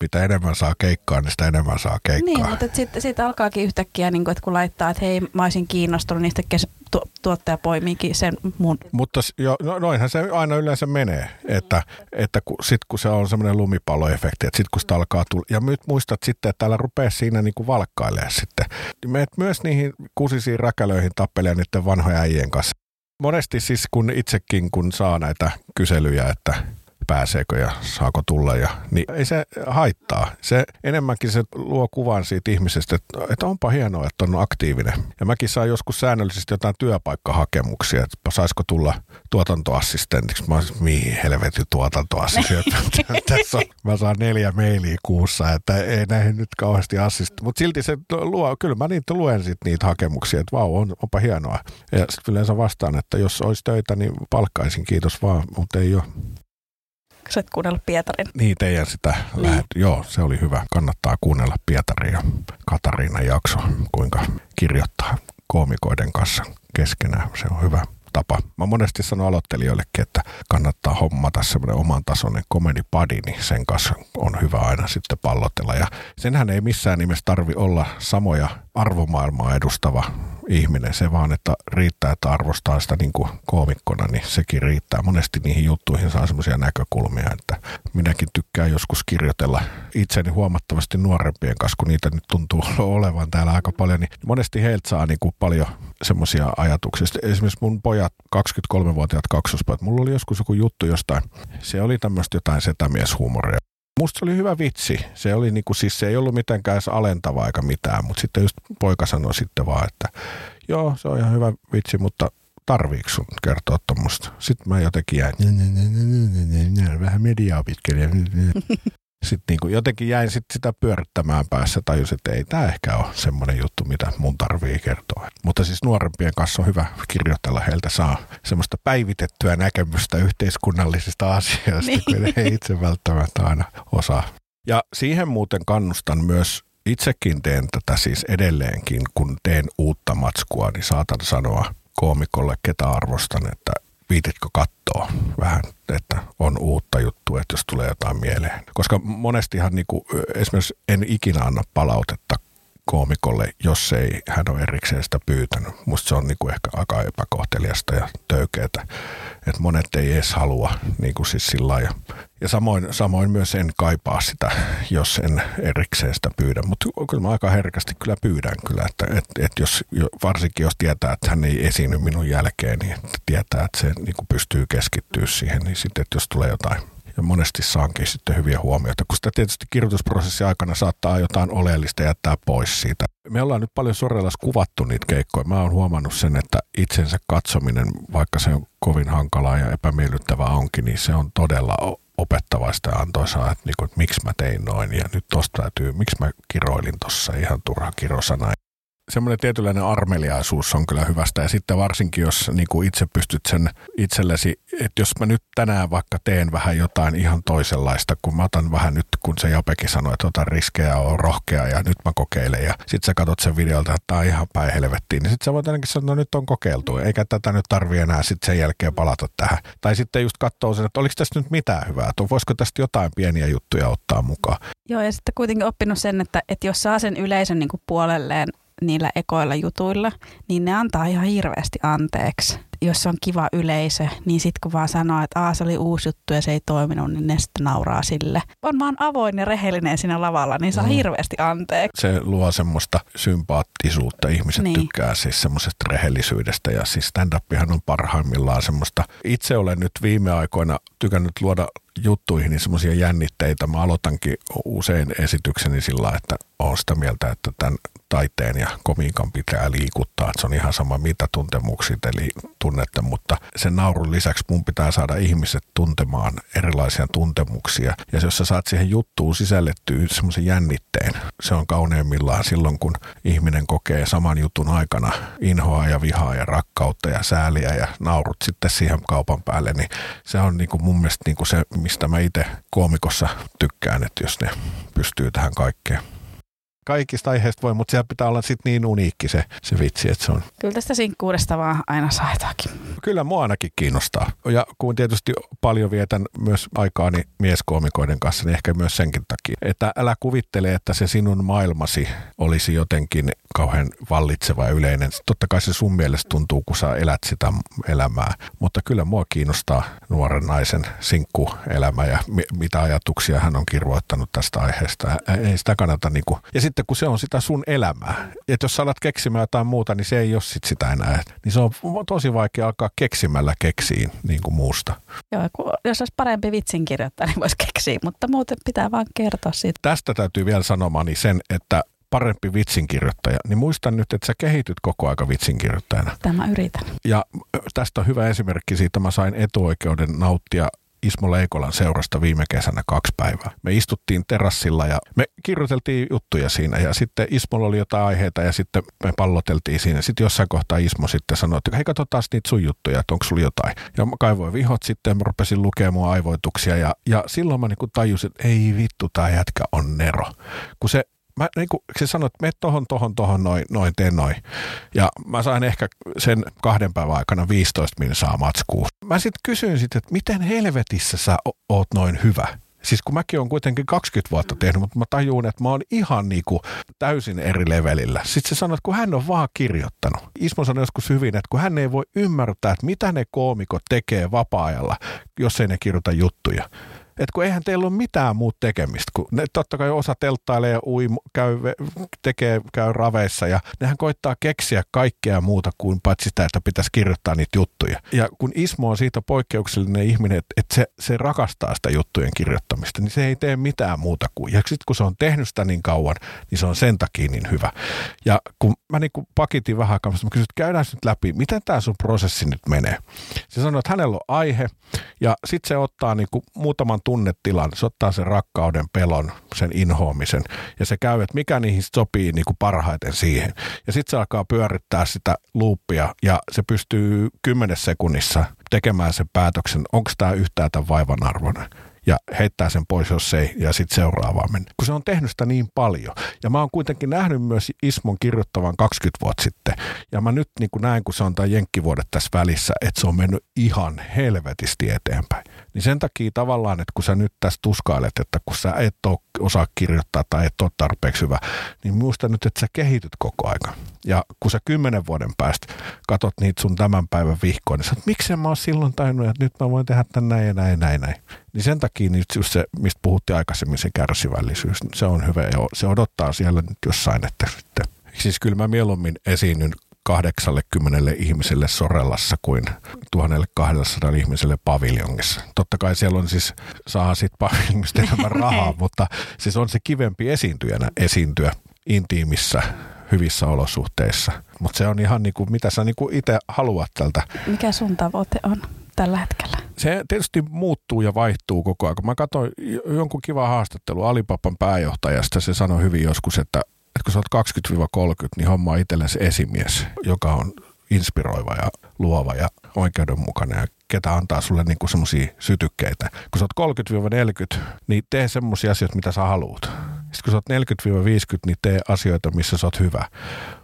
mitä enemmän saa keikkaa, niin sitä enemmän saa keikkaa. Niin, mutta sitten sit alkaakin yhtäkkiä, niin kun, että kun laittaa, että hei, mä olisin kiinnostunut, niin sitten tu- tuottaja poimiikin sen mun. Mutta jo, no, noinhan se aina yleensä menee, että, että kun, sit kun se on semmoinen lumipalloefekti, että sitten kun sitä alkaa tulla, ja nyt muistat sitten, että täällä rupeaa siinä niin valkkailemaan sitten. Meet myös niihin kusisiin räkälöihin tappelee niiden vanhojen äijien kanssa. Monesti siis kun itsekin kun saa näitä kyselyjä, että pääseekö ja saako tulla. Ja, niin ei se haittaa. Se enemmänkin se luo kuvan siitä ihmisestä, että, että onpa hienoa, että on aktiivinen. Ja mäkin saan joskus säännöllisesti jotain työpaikkahakemuksia, että saisiko tulla tuotantoassistentiksi. Mä olisin, mihin helvetin tuotantoassistentti. Tässä on, mä saan neljä mailia kuussa, että ei näihin nyt kauheasti assistentti. Mutta silti se luo, kyllä mä niitä luen sit niitä hakemuksia, että vau, on, onpa hienoa. Ja sitten yleensä vastaan, että jos olisi töitä, niin palkkaisin, kiitos vaan, mutta ei ole. Sä et kuunnella Pietarin. Niin, teidän sitä niin. lähet. Joo, se oli hyvä. Kannattaa kuunnella Pietarin ja Katariina jakso, kuinka kirjoittaa koomikoiden kanssa keskenään. Se on hyvä tapa. Mä monesti sanon aloittelijoillekin, että kannattaa hommata semmoinen oman tasoinen buddy, niin sen kanssa on hyvä aina sitten pallotella. Ja senhän ei missään nimessä tarvi olla samoja arvomaailmaa edustava ihminen. Se vaan, että riittää, että arvostaa sitä niin kuin koomikkona, niin sekin riittää. Monesti niihin juttuihin saa semmoisia näkökulmia, että minäkin tykkään joskus kirjoitella itseni huomattavasti nuorempien kanssa, kun niitä nyt tuntuu olevan täällä aika paljon, niin monesti heiltä saa niin kuin paljon semmoisia ajatuksia. Esimerkiksi mun pojat, 23-vuotiaat kaksospojat, mulla oli joskus joku juttu jostain, se oli tämmöistä jotain setämieshuumoria. Musta se oli hyvä vitsi. Se oli niinku, siis se ei ollut mitenkään alentava eikä mitään, mutta sitten just poika sanoi sitten vaan, että joo, se on ihan hyvä vitsi, mutta tarviiko sun kertoa tuommoista? Sitten mä jotenkin jäin, vähän mediaa pitkälle. Sitten niin kuin jotenkin jäin sit sitä pyörittämään päässä, tajusin, että ei tämä ehkä ole semmoinen juttu, mitä mun tarvii kertoa. Mutta siis nuorempien kanssa on hyvä kirjoitella, heiltä saa semmoista päivitettyä näkemystä yhteiskunnallisista asioista, niin. kun ei itse välttämättä aina osaa. Ja siihen muuten kannustan myös itsekin teen tätä siis edelleenkin, kun teen uutta matskua, niin saatan sanoa koomikolle, ketä arvostan, että viititkö katsoa vähän, että on uutta juttua, että jos tulee jotain mieleen. Koska monestihan niin kuin, esimerkiksi en ikinä anna palautetta koomikolle, jos ei hän ole erikseen sitä pyytänyt. Musta se on niin kuin ehkä aika epäkohteliasta ja töykeätä, että monet ei edes halua kuin siis sillä ja, ja samoin, samoin myös en kaipaa sitä, jos en erikseen sitä pyydä, mutta kyllä mä aika herkästi kyllä pyydän kyllä, että et, et jos, varsinkin jos tietää, että hän ei esiinny minun jälkeen, niin tietää, että se niin kuin pystyy keskittyä siihen, niin sitten, jos tulee jotain ja monesti saankin sitten hyviä huomioita, kun sitä tietysti kirjoitusprosessin aikana saattaa jotain oleellista jättää pois siitä. Me ollaan nyt paljon sorellas kuvattu niitä keikkoja. Mä oon huomannut sen, että itsensä katsominen, vaikka se on kovin hankalaa ja epämiellyttävää onkin, niin se on todella opettavaista ja antoisaa, että, niinku, että miksi mä tein noin ja nyt tosta täytyy, miksi mä kiroilin tuossa ihan turha kirosana semmoinen tietynlainen armeliaisuus on kyllä hyvästä. Ja sitten varsinkin, jos niin kuin itse pystyt sen itsellesi, että jos mä nyt tänään vaikka teen vähän jotain ihan toisenlaista, kun mä otan vähän nyt, kun se Japekin sanoi, että otan riskejä, on rohkea ja nyt mä kokeilen. Ja sitten sä katsot sen videolta, että tämä on ihan päin helvettiin. Niin sitten sä voit ainakin sanoa, että no nyt on kokeiltu, eikä tätä nyt tarvi enää sitten sen jälkeen palata tähän. Tai sitten just katsoo sen, että oliko tästä nyt mitään hyvää, että voisiko tästä jotain pieniä juttuja ottaa mukaan. Joo, ja sitten kuitenkin oppinut sen, että, että jos saa sen yleisön niin kuin puolelleen niillä ekoilla jutuilla, niin ne antaa ihan hirveästi anteeksi. Jos on kiva yleisö, niin sitten kun vaan sanoo, että Aa, se oli uusi juttu ja se ei toiminut, niin ne sitten nauraa sille. On vaan avoin ja rehellinen siinä lavalla, niin saa mm. hirveästi anteeksi. Se luo semmoista sympaattisuutta. Ihmiset niin. tykkää siis semmoisesta rehellisyydestä ja siis stand-upihan on parhaimmillaan semmoista. Itse olen nyt viime aikoina tykännyt luoda juttuihin niin semmoisia jännitteitä. Mä aloitankin usein esitykseni sillä, että olen sitä mieltä, että tämän taiteen ja komiikan pitää liikuttaa. Että se on ihan sama mitä tuntemuksia eli tunnette, mutta sen naurun lisäksi mun pitää saada ihmiset tuntemaan erilaisia tuntemuksia. Ja jos sä saat siihen juttuun sisällettyä semmoisen jännitteen, se on kauneimmillaan silloin, kun ihminen kokee saman jutun aikana inhoa ja vihaa ja rakkautta ja sääliä ja naurut sitten siihen kaupan päälle, niin se on niin kuin mun mielestä niin kuin se, mistä mä itse koomikossa tykkään, että jos ne pystyy tähän kaikkeen kaikista aiheista voi, mutta siellä pitää olla sitten niin uniikki se, se vitsi, että se on. Kyllä tästä sinkkuudesta vaan aina saetaakin. Kyllä mua ainakin kiinnostaa. Ja kun tietysti paljon vietän myös aikaani mieskoomikoiden kanssa, niin ehkä myös senkin takia. Että älä kuvittele, että se sinun maailmasi olisi jotenkin kauhean vallitseva ja yleinen. Totta kai se sun mielestä tuntuu, kun sä elät sitä elämää. Mutta kyllä mua kiinnostaa nuoren naisen sinkkuelämä ja mi- mitä ajatuksia hän on kirvoittanut tästä aiheesta. Ei sitä kannata niinku. Ja sitten kun se on sitä sun elämää. Että jos sä alat keksimään jotain muuta, niin se ei ole sit sitä enää. Niin se on tosi vaikea alkaa keksimällä keksiin niin kuin muusta. Joo, jos olisi parempi vitsin kirjoittaa, niin voisi keksiä, mutta muuten pitää vaan kertoa siitä. Tästä täytyy vielä sanomani sen, että parempi vitsinkirjoittaja, niin muistan nyt, että sä kehityt koko aika vitsinkirjoittajana. Tämä yritän. Ja tästä on hyvä esimerkki siitä, mä sain etuoikeuden nauttia Ismo Leikolan seurasta viime kesänä kaksi päivää. Me istuttiin terassilla ja me kirjoiteltiin juttuja siinä ja sitten Ismolla oli jotain aiheita ja sitten me palloteltiin siinä. Sitten jossain kohtaa Ismo sitten sanoi, että hei katsotaan niitä sun juttuja, että onko sulla jotain. Ja mä kaivoin vihot sitten, mä rupesin lukemaan aivoituksia ja, ja silloin mä niin tajusin, että ei vittu, tämä jätkä on Nero. Kun se mä, niin kuin se sanoi, että me tohon, tohon, tohon, noin, noin, teen noin. Ja mä sain ehkä sen kahden päivän aikana 15 minsaa matskuu. Mä sitten kysyin sitten, että miten helvetissä sä oot noin hyvä? Siis kun mäkin on kuitenkin 20 vuotta tehnyt, mutta mä tajuun, että mä oon ihan niinku täysin eri levelillä. Sitten se sanoo, että kun hän on vaan kirjoittanut. Ismo sanoi joskus hyvin, että kun hän ei voi ymmärtää, että mitä ne koomikot tekee vapaa-ajalla, jos ei ne kirjoita juttuja että kun eihän teillä ole mitään muuta tekemistä, kun ne totta kai osa telttailee ja ui, käy, tekee, käy raveissa ja nehän koittaa keksiä kaikkea muuta kuin paitsi sitä, että pitäisi kirjoittaa niitä juttuja. Ja kun Ismo on siitä poikkeuksellinen ihminen, että, se, se rakastaa sitä juttujen kirjoittamista, niin se ei tee mitään muuta kuin. Ja sitten kun se on tehnyt sitä niin kauan, niin se on sen takia niin hyvä. Ja kun mä niin kuin pakitin vähän aikaa, mä kysyin, että käydään nyt läpi, miten tämä sun prosessi nyt menee. Se sanoi, että hänellä on aihe ja sitten se ottaa niin kuin muutaman tunnetilan, se ottaa sen rakkauden, pelon, sen inhoamisen. Ja se käy, että mikä niihin sopii niin kuin parhaiten siihen. Ja sitten se alkaa pyörittää sitä luuppia ja se pystyy kymmenessä sekunnissa tekemään sen päätöksen, onko tämä yhtään tämän vaivan arvoinen ja heittää sen pois, jos ei, ja sitten seuraavaan mennä. Kun se on tehnyt sitä niin paljon. Ja mä oon kuitenkin nähnyt myös Ismon kirjoittavan 20 vuotta sitten. Ja mä nyt niin kuin näin, kun se on tämä jenkkivuodet tässä välissä, että se on mennyt ihan helvetisti eteenpäin. Niin sen takia tavallaan, että kun sä nyt tässä tuskailet, että kun sä et ole osaa kirjoittaa tai et ole tarpeeksi hyvä, niin muista nyt, että sä kehityt koko ajan. Ja kun sä kymmenen vuoden päästä katot niitä sun tämän päivän vihkoja, niin sä että miksi mä oon silloin tajunnut, että nyt mä voin tehdä tän näin ja näin näin näin. Niin sen takia nyt just se, mistä puhuttiin aikaisemmin, se kärsivällisyys, se on hyvä ja se odottaa siellä nyt jossain, että sitten. Siis kyllä mä mieluummin esiinnyn 80 ihmiselle Sorellassa kuin 1200 ihmiselle paviljongissa. Totta kai siellä on siis, saa sitten paviljongista enemmän rahaa, mutta siis on se kivempi esiintyjänä esiintyä intiimissä hyvissä olosuhteissa. Mutta se on ihan niin kuin, mitä sä niin kuin itse haluat tältä. Mikä sun tavoite on tällä hetkellä? Se tietysti muuttuu ja vaihtuu koko ajan. Mä katsoin jonkun kiva haastattelu Alipapan pääjohtajasta. Se sanoi hyvin joskus, että että kun sä oot 20-30, niin homma itsellesi esimies, joka on inspiroiva ja luova ja oikeudenmukainen ja ketä antaa sulle niinku semmoisia sytykkeitä. Kun sä oot 30-40, niin tee semmoisia asioita, mitä sä haluat. Sitten kun sä oot 40-50, niin tee asioita, missä sä oot hyvä.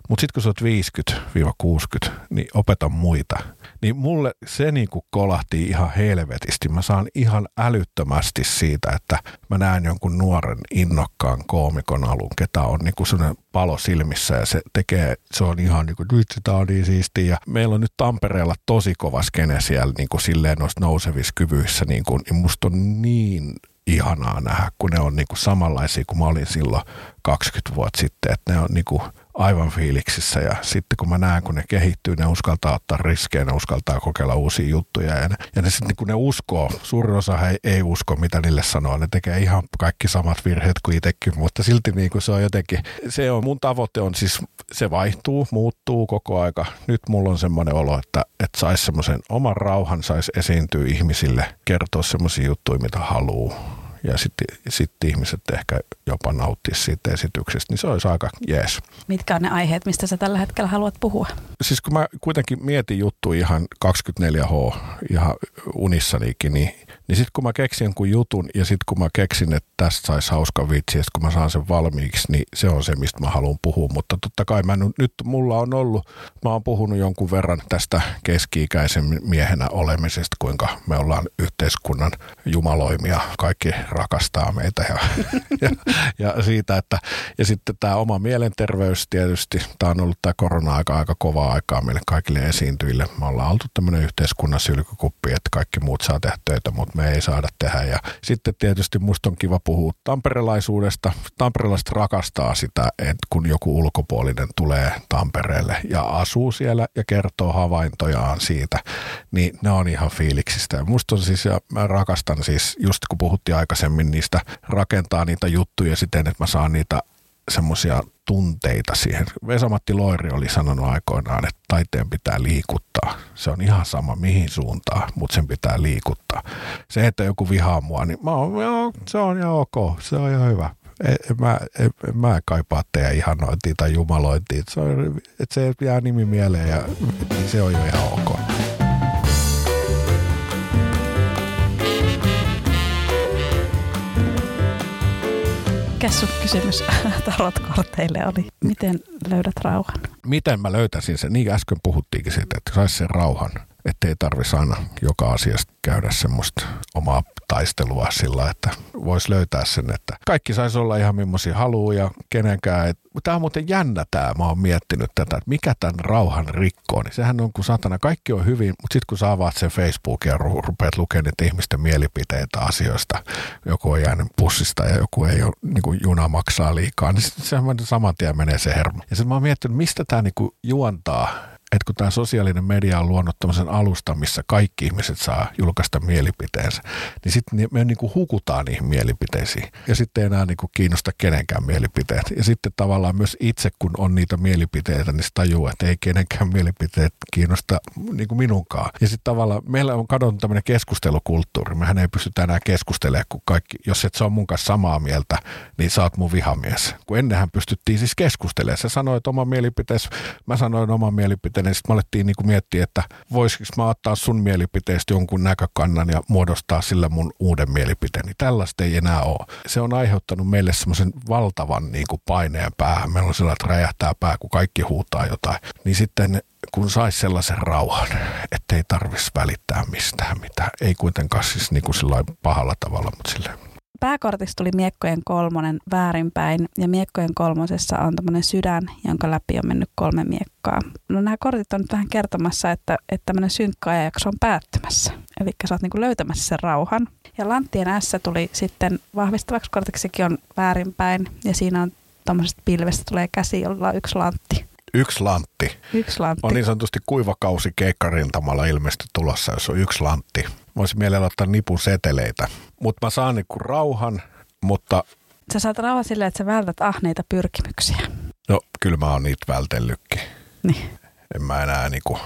Mutta sitten kun sä oot 50-60, niin opeta muita. Niin mulle se niin kuin kolahti ihan helvetisti. Mä saan ihan älyttömästi siitä, että mä näen jonkun nuoren innokkaan koomikon alun, ketä on niin kuin sellainen palo silmissä ja se tekee, se on ihan niin kuin, nyt sitä on niin siistiä. Ja meillä on nyt Tampereella tosi kova skene siellä niin kuin silleen noissa nousevissa kyvyissä, niin, kuin, niin musta on niin ihanaa nähdä, kun ne on niin kuin samanlaisia kuin mä olin silloin 20 vuotta sitten, että ne on niin kuin aivan fiiliksissä. Ja sitten kun mä näen, kun ne kehittyy, ne uskaltaa ottaa riskejä, ne uskaltaa kokeilla uusia juttuja ja ne, ja ne sitten kun ne uskoo, suurin osa ei, ei usko, mitä niille sanoo, ne tekee ihan kaikki samat virheet kuin itsekin, mutta silti niin kuin se on jotenkin, se on mun tavoite on siis, se vaihtuu, muuttuu koko aika. Nyt mulla on semmoinen olo, että, että saisi semmoisen oman rauhan, saisi esiintyä ihmisille, kertoa semmoisia juttuja, mitä haluaa ja sitten sit ihmiset ehkä jopa nauttisi siitä esityksestä, niin se olisi aika jees. Mitkä on ne aiheet, mistä sä tällä hetkellä haluat puhua? Siis kun mä kuitenkin mietin juttu ihan 24H ihan unissanikin, niin niin sitten kun mä keksin jonkun jutun ja sitten kun mä keksin, että tästä saisi hauska vitsi, kun mä saan sen valmiiksi, niin se on se, mistä mä haluan puhua. Mutta totta kai mä nyt, mulla on ollut, mä oon puhunut jonkun verran tästä keski-ikäisen miehenä olemisesta, kuinka me ollaan yhteiskunnan jumaloimia, kaikki rakastaa meitä ja, ja, ja siitä, että ja sitten tämä oma mielenterveys tietysti, tämä on ollut tämä korona-aika aika kovaa aikaa meille kaikille esiintyjille. Me ollaan oltu tämmöinen yhteiskunnan sylkykuppi, että kaikki muut saa tehdä töitä, mutta me ei saada tehdä. Ja sitten tietysti musta on kiva puhua tamperelaisuudesta. Tamperelaiset rakastaa sitä, että kun joku ulkopuolinen tulee Tampereelle ja asuu siellä ja kertoo havaintojaan siitä, niin ne on ihan fiiliksistä. Ja musta on siis, ja mä rakastan siis, just kun puhuttiin aikaisemmin niistä, rakentaa niitä juttuja siten, että mä saan niitä semmoisia tunteita siihen. Vesamatti Loiri oli sanonut aikoinaan, että taiteen pitää liikuttaa. Se on ihan sama mihin suuntaan, mutta sen pitää liikuttaa. Se, että joku vihaa mua, niin mä oon, joo, se on ihan ok, se on ihan hyvä. En, mä, en, mä en kaipaa teidän ihanointia tai jumalointia. Se, on, että se jää nimi mieleen ja se on jo ihan ok. Sun kysymys tarotkorteille oli? Miten löydät rauhan? Miten mä löytäisin sen? Niin äsken puhuttiinkin siitä, että saisi sen rauhan. Että ei tarvitsisi aina joka asiasta käydä semmoista omaa taistelua sillä, että voisi löytää sen, että kaikki saisi olla ihan millaisia haluaa ja kenenkään. Tämä on muuten jännä tämä, mä oon miettinyt tätä, että mikä tämän rauhan rikkoo. Niin sehän on, kun satana, kaikki on hyvin, mutta sitten kun sä avaat sen Facebookin ja rupeat lukemaan niitä ihmisten mielipiteitä asioista, joku on jäänyt pussista ja joku ei ole, niin kuin juna maksaa liikaa, niin se saman tien menee se hermo. Ja sitten mä oon miettinyt, mistä tämä niin juontaa että kun tämä sosiaalinen media on luonut tämmöisen alusta, missä kaikki ihmiset saa julkaista mielipiteensä, niin sitten me niin kuin hukutaan niihin mielipiteisiin. Ja sitten ei enää niin kuin kiinnosta kenenkään mielipiteet. Ja sitten tavallaan myös itse, kun on niitä mielipiteitä, niin tajuu, että ei kenenkään mielipiteet kiinnosta niin kuin minunkaan. Ja sitten tavallaan meillä on kadonnut tämmöinen keskustelukulttuuri. Mehän ei pystytä enää keskustelemaan, kun kaikki, jos et sä on mun kanssa samaa mieltä, niin sä oot mun vihamies. Kun ennenhän pystyttiin siis keskustelemaan. Sä sanoit oma mielipiteesi, mä sanoin oman mielipiteen niin sitten me alettiin niin kuin miettiä, että voisiko mä ottaa sun mielipiteestä jonkun näkökannan ja muodostaa sillä mun uuden mielipiteeni. Tällaista ei enää ole. Se on aiheuttanut meille semmoisen valtavan niin kuin paineen päähän. Meillä on sellainen, että räjähtää pää, kun kaikki huutaa jotain. Niin sitten kun saisi sellaisen rauhan, ettei tarvitsisi välittää mistään mitään. Ei kuitenkaan siis niin kuin pahalla tavalla, mutta silleen pääkortista tuli miekkojen kolmonen väärinpäin ja miekkojen kolmosessa on tämmöinen sydän, jonka läpi on mennyt kolme miekkaa. No nämä kortit on nyt vähän kertomassa, että, että tämmöinen synkkä ajanjakso on päättymässä. Eli sä oot niinku löytämässä sen rauhan. Ja Lanttien S tuli sitten vahvistavaksi kortiksikin on väärinpäin ja siinä on tuommoisesta pilvestä tulee käsi, jolla on yksi lantti. Yksi lantti. Yksi lantti. On niin sanotusti kuivakausi keikkarintamalla ilmeisesti tulossa, jos on yksi lantti. Voisin mielellä ottaa nipun seteleitä. Mutta mä saan niinku rauhan, mutta... Sä saat rauhan silleen, että sä vältät ahneita pyrkimyksiä. No, kyllä mä oon niitä vältellytkin. Niin. En mä enää niinku...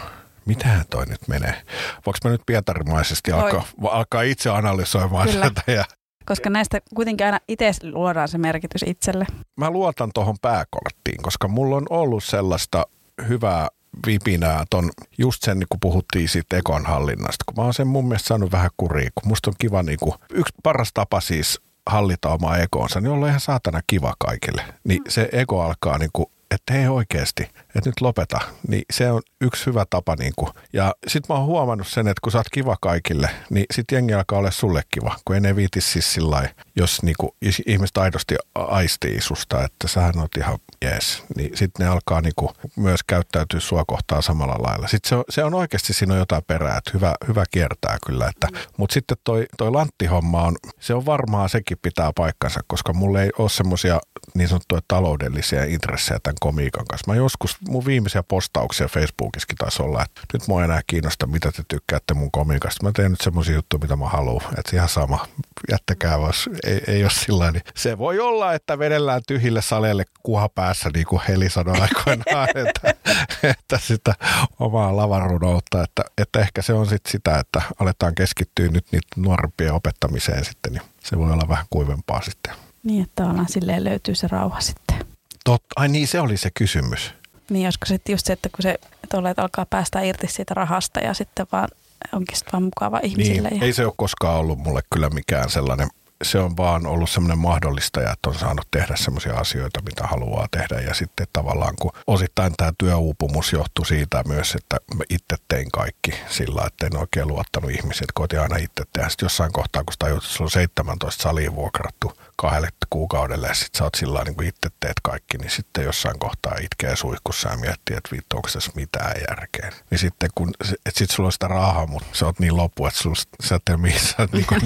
Mitähän toi nyt menee? Voinko mä nyt pietarimaisesti alkaa, alkaa itse analysoimaan Kyllä. tätä ja koska näistä kuitenkin aina itse luodaan se merkitys itselle. Mä luotan tuohon pääkorttiin, koska mulla on ollut sellaista hyvää vipinää ton, just sen, niin kun puhuttiin siitä ekon hallinnasta, kun mä oon sen mun mielestä saanut vähän kuriin, kun musta on kiva, niin kuin, yksi paras tapa siis hallita omaa ekoonsa, niin olla ihan saatana kiva kaikille. Niin se ego alkaa niin kuin, että hei oikeasti, että nyt lopeta. Niin se on yksi hyvä tapa. Niin kuin. Ja sitten mä oon huomannut sen, että kun sä oot kiva kaikille, niin sitten jengi alkaa olla sulle kiva. Kun ei ne viiti siis sillä jos niin kuin, ihmiset aidosti aistii susta, että sähän oot ihan jees, niin sitten ne alkaa niin kuin, myös käyttäytyä sua kohtaan samalla lailla. Sitten se on, se on oikeasti, siinä on jotain perää, että hyvä, hyvä kiertää kyllä. Että, mutta sitten toi, toi lanttihomma on, se on varmaan sekin pitää paikkansa, koska mulle ei ole semmoisia niin sanottuja taloudellisia intressejä tämän komiikan kanssa. Mä joskus, mun viimeisiä postauksia Facebookissakin taisi olla, että nyt mua enää kiinnosta, mitä te tykkäätte mun komiikasta. Mä teen nyt semmoisia juttuja, mitä mä haluan. Että ihan sama, jättäkää vaan, ei, ei ole sillä niin Se voi olla, että vedellään tyhjille saleille kuha päässä, niin kuin Heli sanoi aikoinaan, että, että sitä omaa lavarunoutta, että, että ehkä se on sitten sitä, että aletaan keskittyä nyt niitä nuorempien opettamiseen sitten, niin se voi olla vähän kuivempaa sitten. Niin, että ollaan silleen löytyy se rauha sitten. Totta, ai niin, se oli se kysymys. Niin, josko sitten just se, että kun se että olet, alkaa päästä irti siitä rahasta ja sitten vaan onkin sitten vaan mukava ihmisille. Niin, ja... ei se ole koskaan ollut mulle kyllä mikään sellainen se on vaan ollut semmoinen mahdollistaja, että on saanut tehdä semmoisia asioita, mitä haluaa tehdä. Ja sitten tavallaan, kun osittain tämä työuupumus johtui siitä myös, että mä itse tein kaikki sillä, että en oikein luottanut ihmiset, koitin aina itse tehdä. Sitten jossain kohtaa, kun että sulla on 17 salia vuokrattu kahdelle kuukaudelle ja sitten sä oot sillä niin kuin itse teet kaikki, niin sitten jossain kohtaa itkee suihkussa ja miettii, että vittu, onko tässä mitään järkeä. Niin sitten kun, että sit sulla on sitä rahaa, mutta sä oot niin loppu, että sulla, sä et missä, niin kuin,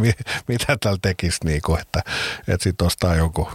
mitä täällä tekisi, niin kuin, että, että sitten ostaa joku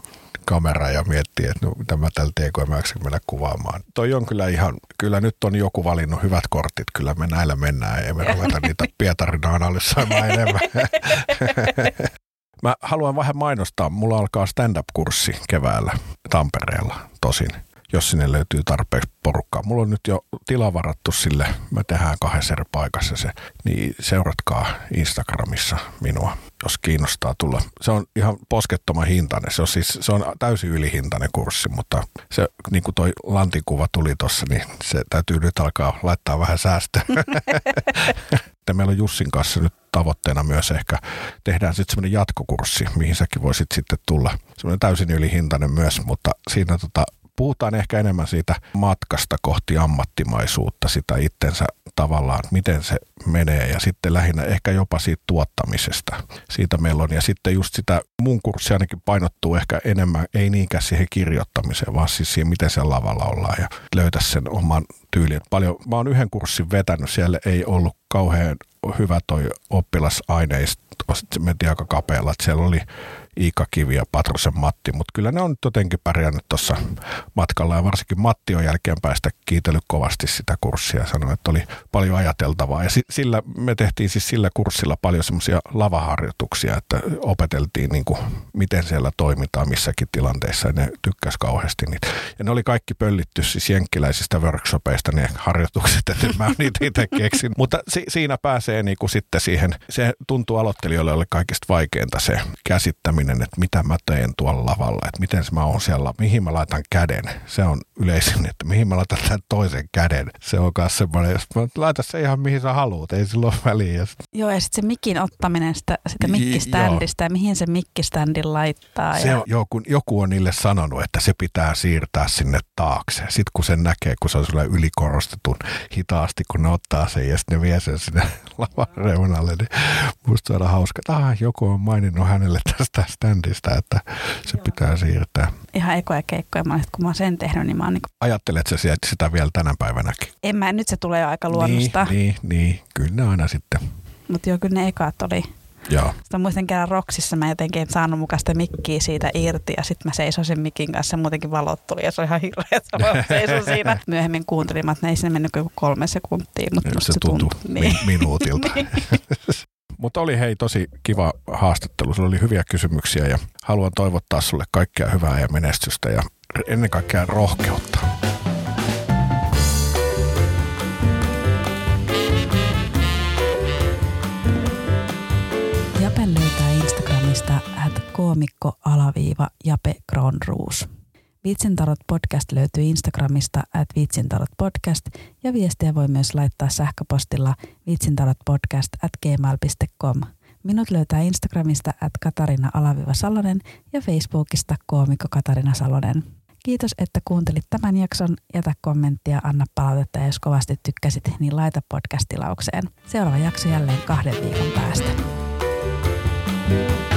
kamera ja miettii, että no, mitä mä täällä teen, kun mä mennä kuvaamaan. Toi on kyllä ihan, kyllä nyt on joku valinnut hyvät kortit, kyllä me näillä mennään, ei me ruveta niitä Pietarina analysoimaan enemmän. Mä haluan vähän mainostaa. Mulla alkaa stand-up-kurssi keväällä Tampereella tosin, jos sinne löytyy tarpeeksi porukkaa. Mulla on nyt jo tila varattu sille. Mä tehdään kahdessa eri paikassa se. Niin seuratkaa Instagramissa minua, jos kiinnostaa tulla. Se on ihan poskettoman hintainen. Se on, siis, se on täysin ylihintainen kurssi, mutta se, niin kuin toi lantikuva tuli tuossa, niin se täytyy nyt alkaa laittaa vähän säästöä. Meillä on Jussin kanssa nyt tavoitteena myös ehkä tehdään sitten semmoinen jatkokurssi, mihin säkin voisit sitten tulla. Semmoinen täysin ylihintainen myös, mutta siinä tota, puhutaan ehkä enemmän siitä matkasta kohti ammattimaisuutta, sitä itsensä tavallaan, miten se menee ja sitten lähinnä ehkä jopa siitä tuottamisesta. Siitä meillä on ja sitten just sitä mun kurssi ainakin painottuu ehkä enemmän, ei niinkään siihen kirjoittamiseen, vaan siis siihen, miten se lavalla ollaan ja löytää sen oman tyylin. Paljon, mä oon yhden kurssin vetänyt, siellä ei ollut kauhean hyvä toi oppilasaineisto, se meni aika kapealla, että siellä oli Iika Kivi ja Patrosen Matti, mutta kyllä ne on nyt jotenkin pärjännyt tuossa matkalla ja varsinkin Matti on jälkeen päästä kiitellyt kovasti sitä kurssia ja sanoi, että oli paljon ajateltavaa ja sillä, me tehtiin siis sillä kurssilla paljon semmoisia lavaharjoituksia, että opeteltiin niin kuin, miten siellä toimitaan missäkin tilanteissa ja ne tykkäs kauheasti niitä. Ja ne oli kaikki pöllitty siis jenkkiläisistä workshopeista ne harjoitukset, että mä niitä itse keksin. Mutta si- siinä pääsee niin kuin sitten siihen, se tuntuu aloittelijoille kaikista vaikeinta se käsittäminen ihminen, että mitä mä teen tuolla lavalla, että miten mä oon siellä, mihin mä laitan käden. Se on yleisin, että mihin mä laitan tämän toisen käden. Se on myös semmoinen, jos mä laitan se ihan mihin sä haluat, ei sillä ole väliä. Joo, ja sitten se mikin ottaminen sitä, sitä mikkiständistä ja mihin se mikkiständin laittaa. Se ja... on, joku, joku on niille sanonut, että se pitää siirtää sinne taakse. Sitten kun sen näkee, kun se on sulle ylikorostetun hitaasti, kun ne ottaa sen ja sitten ne vie sen sinne lavan reunalle, niin musta on hauska, että ah, joku on maininnut hänelle tästä standista, että se Joo. pitää siirtää. Ihan ekoja keikkoja, mä, kun mä oon sen tehnyt, niin mä oon niin kuin... Ajattelet sä sitä vielä tänä päivänäkin? En mä, nyt se tulee jo aika luonnosta. Niin, niin, niin. kyllä ne aina sitten. Mutta joo, kyllä ne ekat oli Joo. Sitten muistan kerran Roksissa mä jotenkin en saanut mukaan sitä mikkiä siitä irti ja sitten mä seisoin sen mikin kanssa ja muutenkin valot tuli ja se oli ihan hirveä, että mä seisoin siinä. Myöhemmin kuuntelin, että ne ei sinne mennyt kuin kolme sekuntia, mutta se, se tuntui, tuntui niin. minuutilta. niin. Mutta oli hei tosi kiva haastattelu. Sulla oli hyviä kysymyksiä ja haluan toivottaa sulle kaikkea hyvää ja menestystä ja ennen kaikkea rohkeutta. Japen löytää Instagramista at koomikko alaviiva Jape Gronruus. Vitsintarot podcast löytyy Instagramista at vitsintarot podcast ja viestiä voi myös laittaa sähköpostilla vitsintarotpodcast at gmail.com. Minut löytää Instagramista at Katarina Alaviva Salonen ja Facebookista koomikko Katarina Salonen. Kiitos, että kuuntelit tämän jakson. Jätä kommenttia, anna palautetta ja jos kovasti tykkäsit, niin laita podcast-tilaukseen. Seuraava jakso jälleen kahden viikon päästä. thank you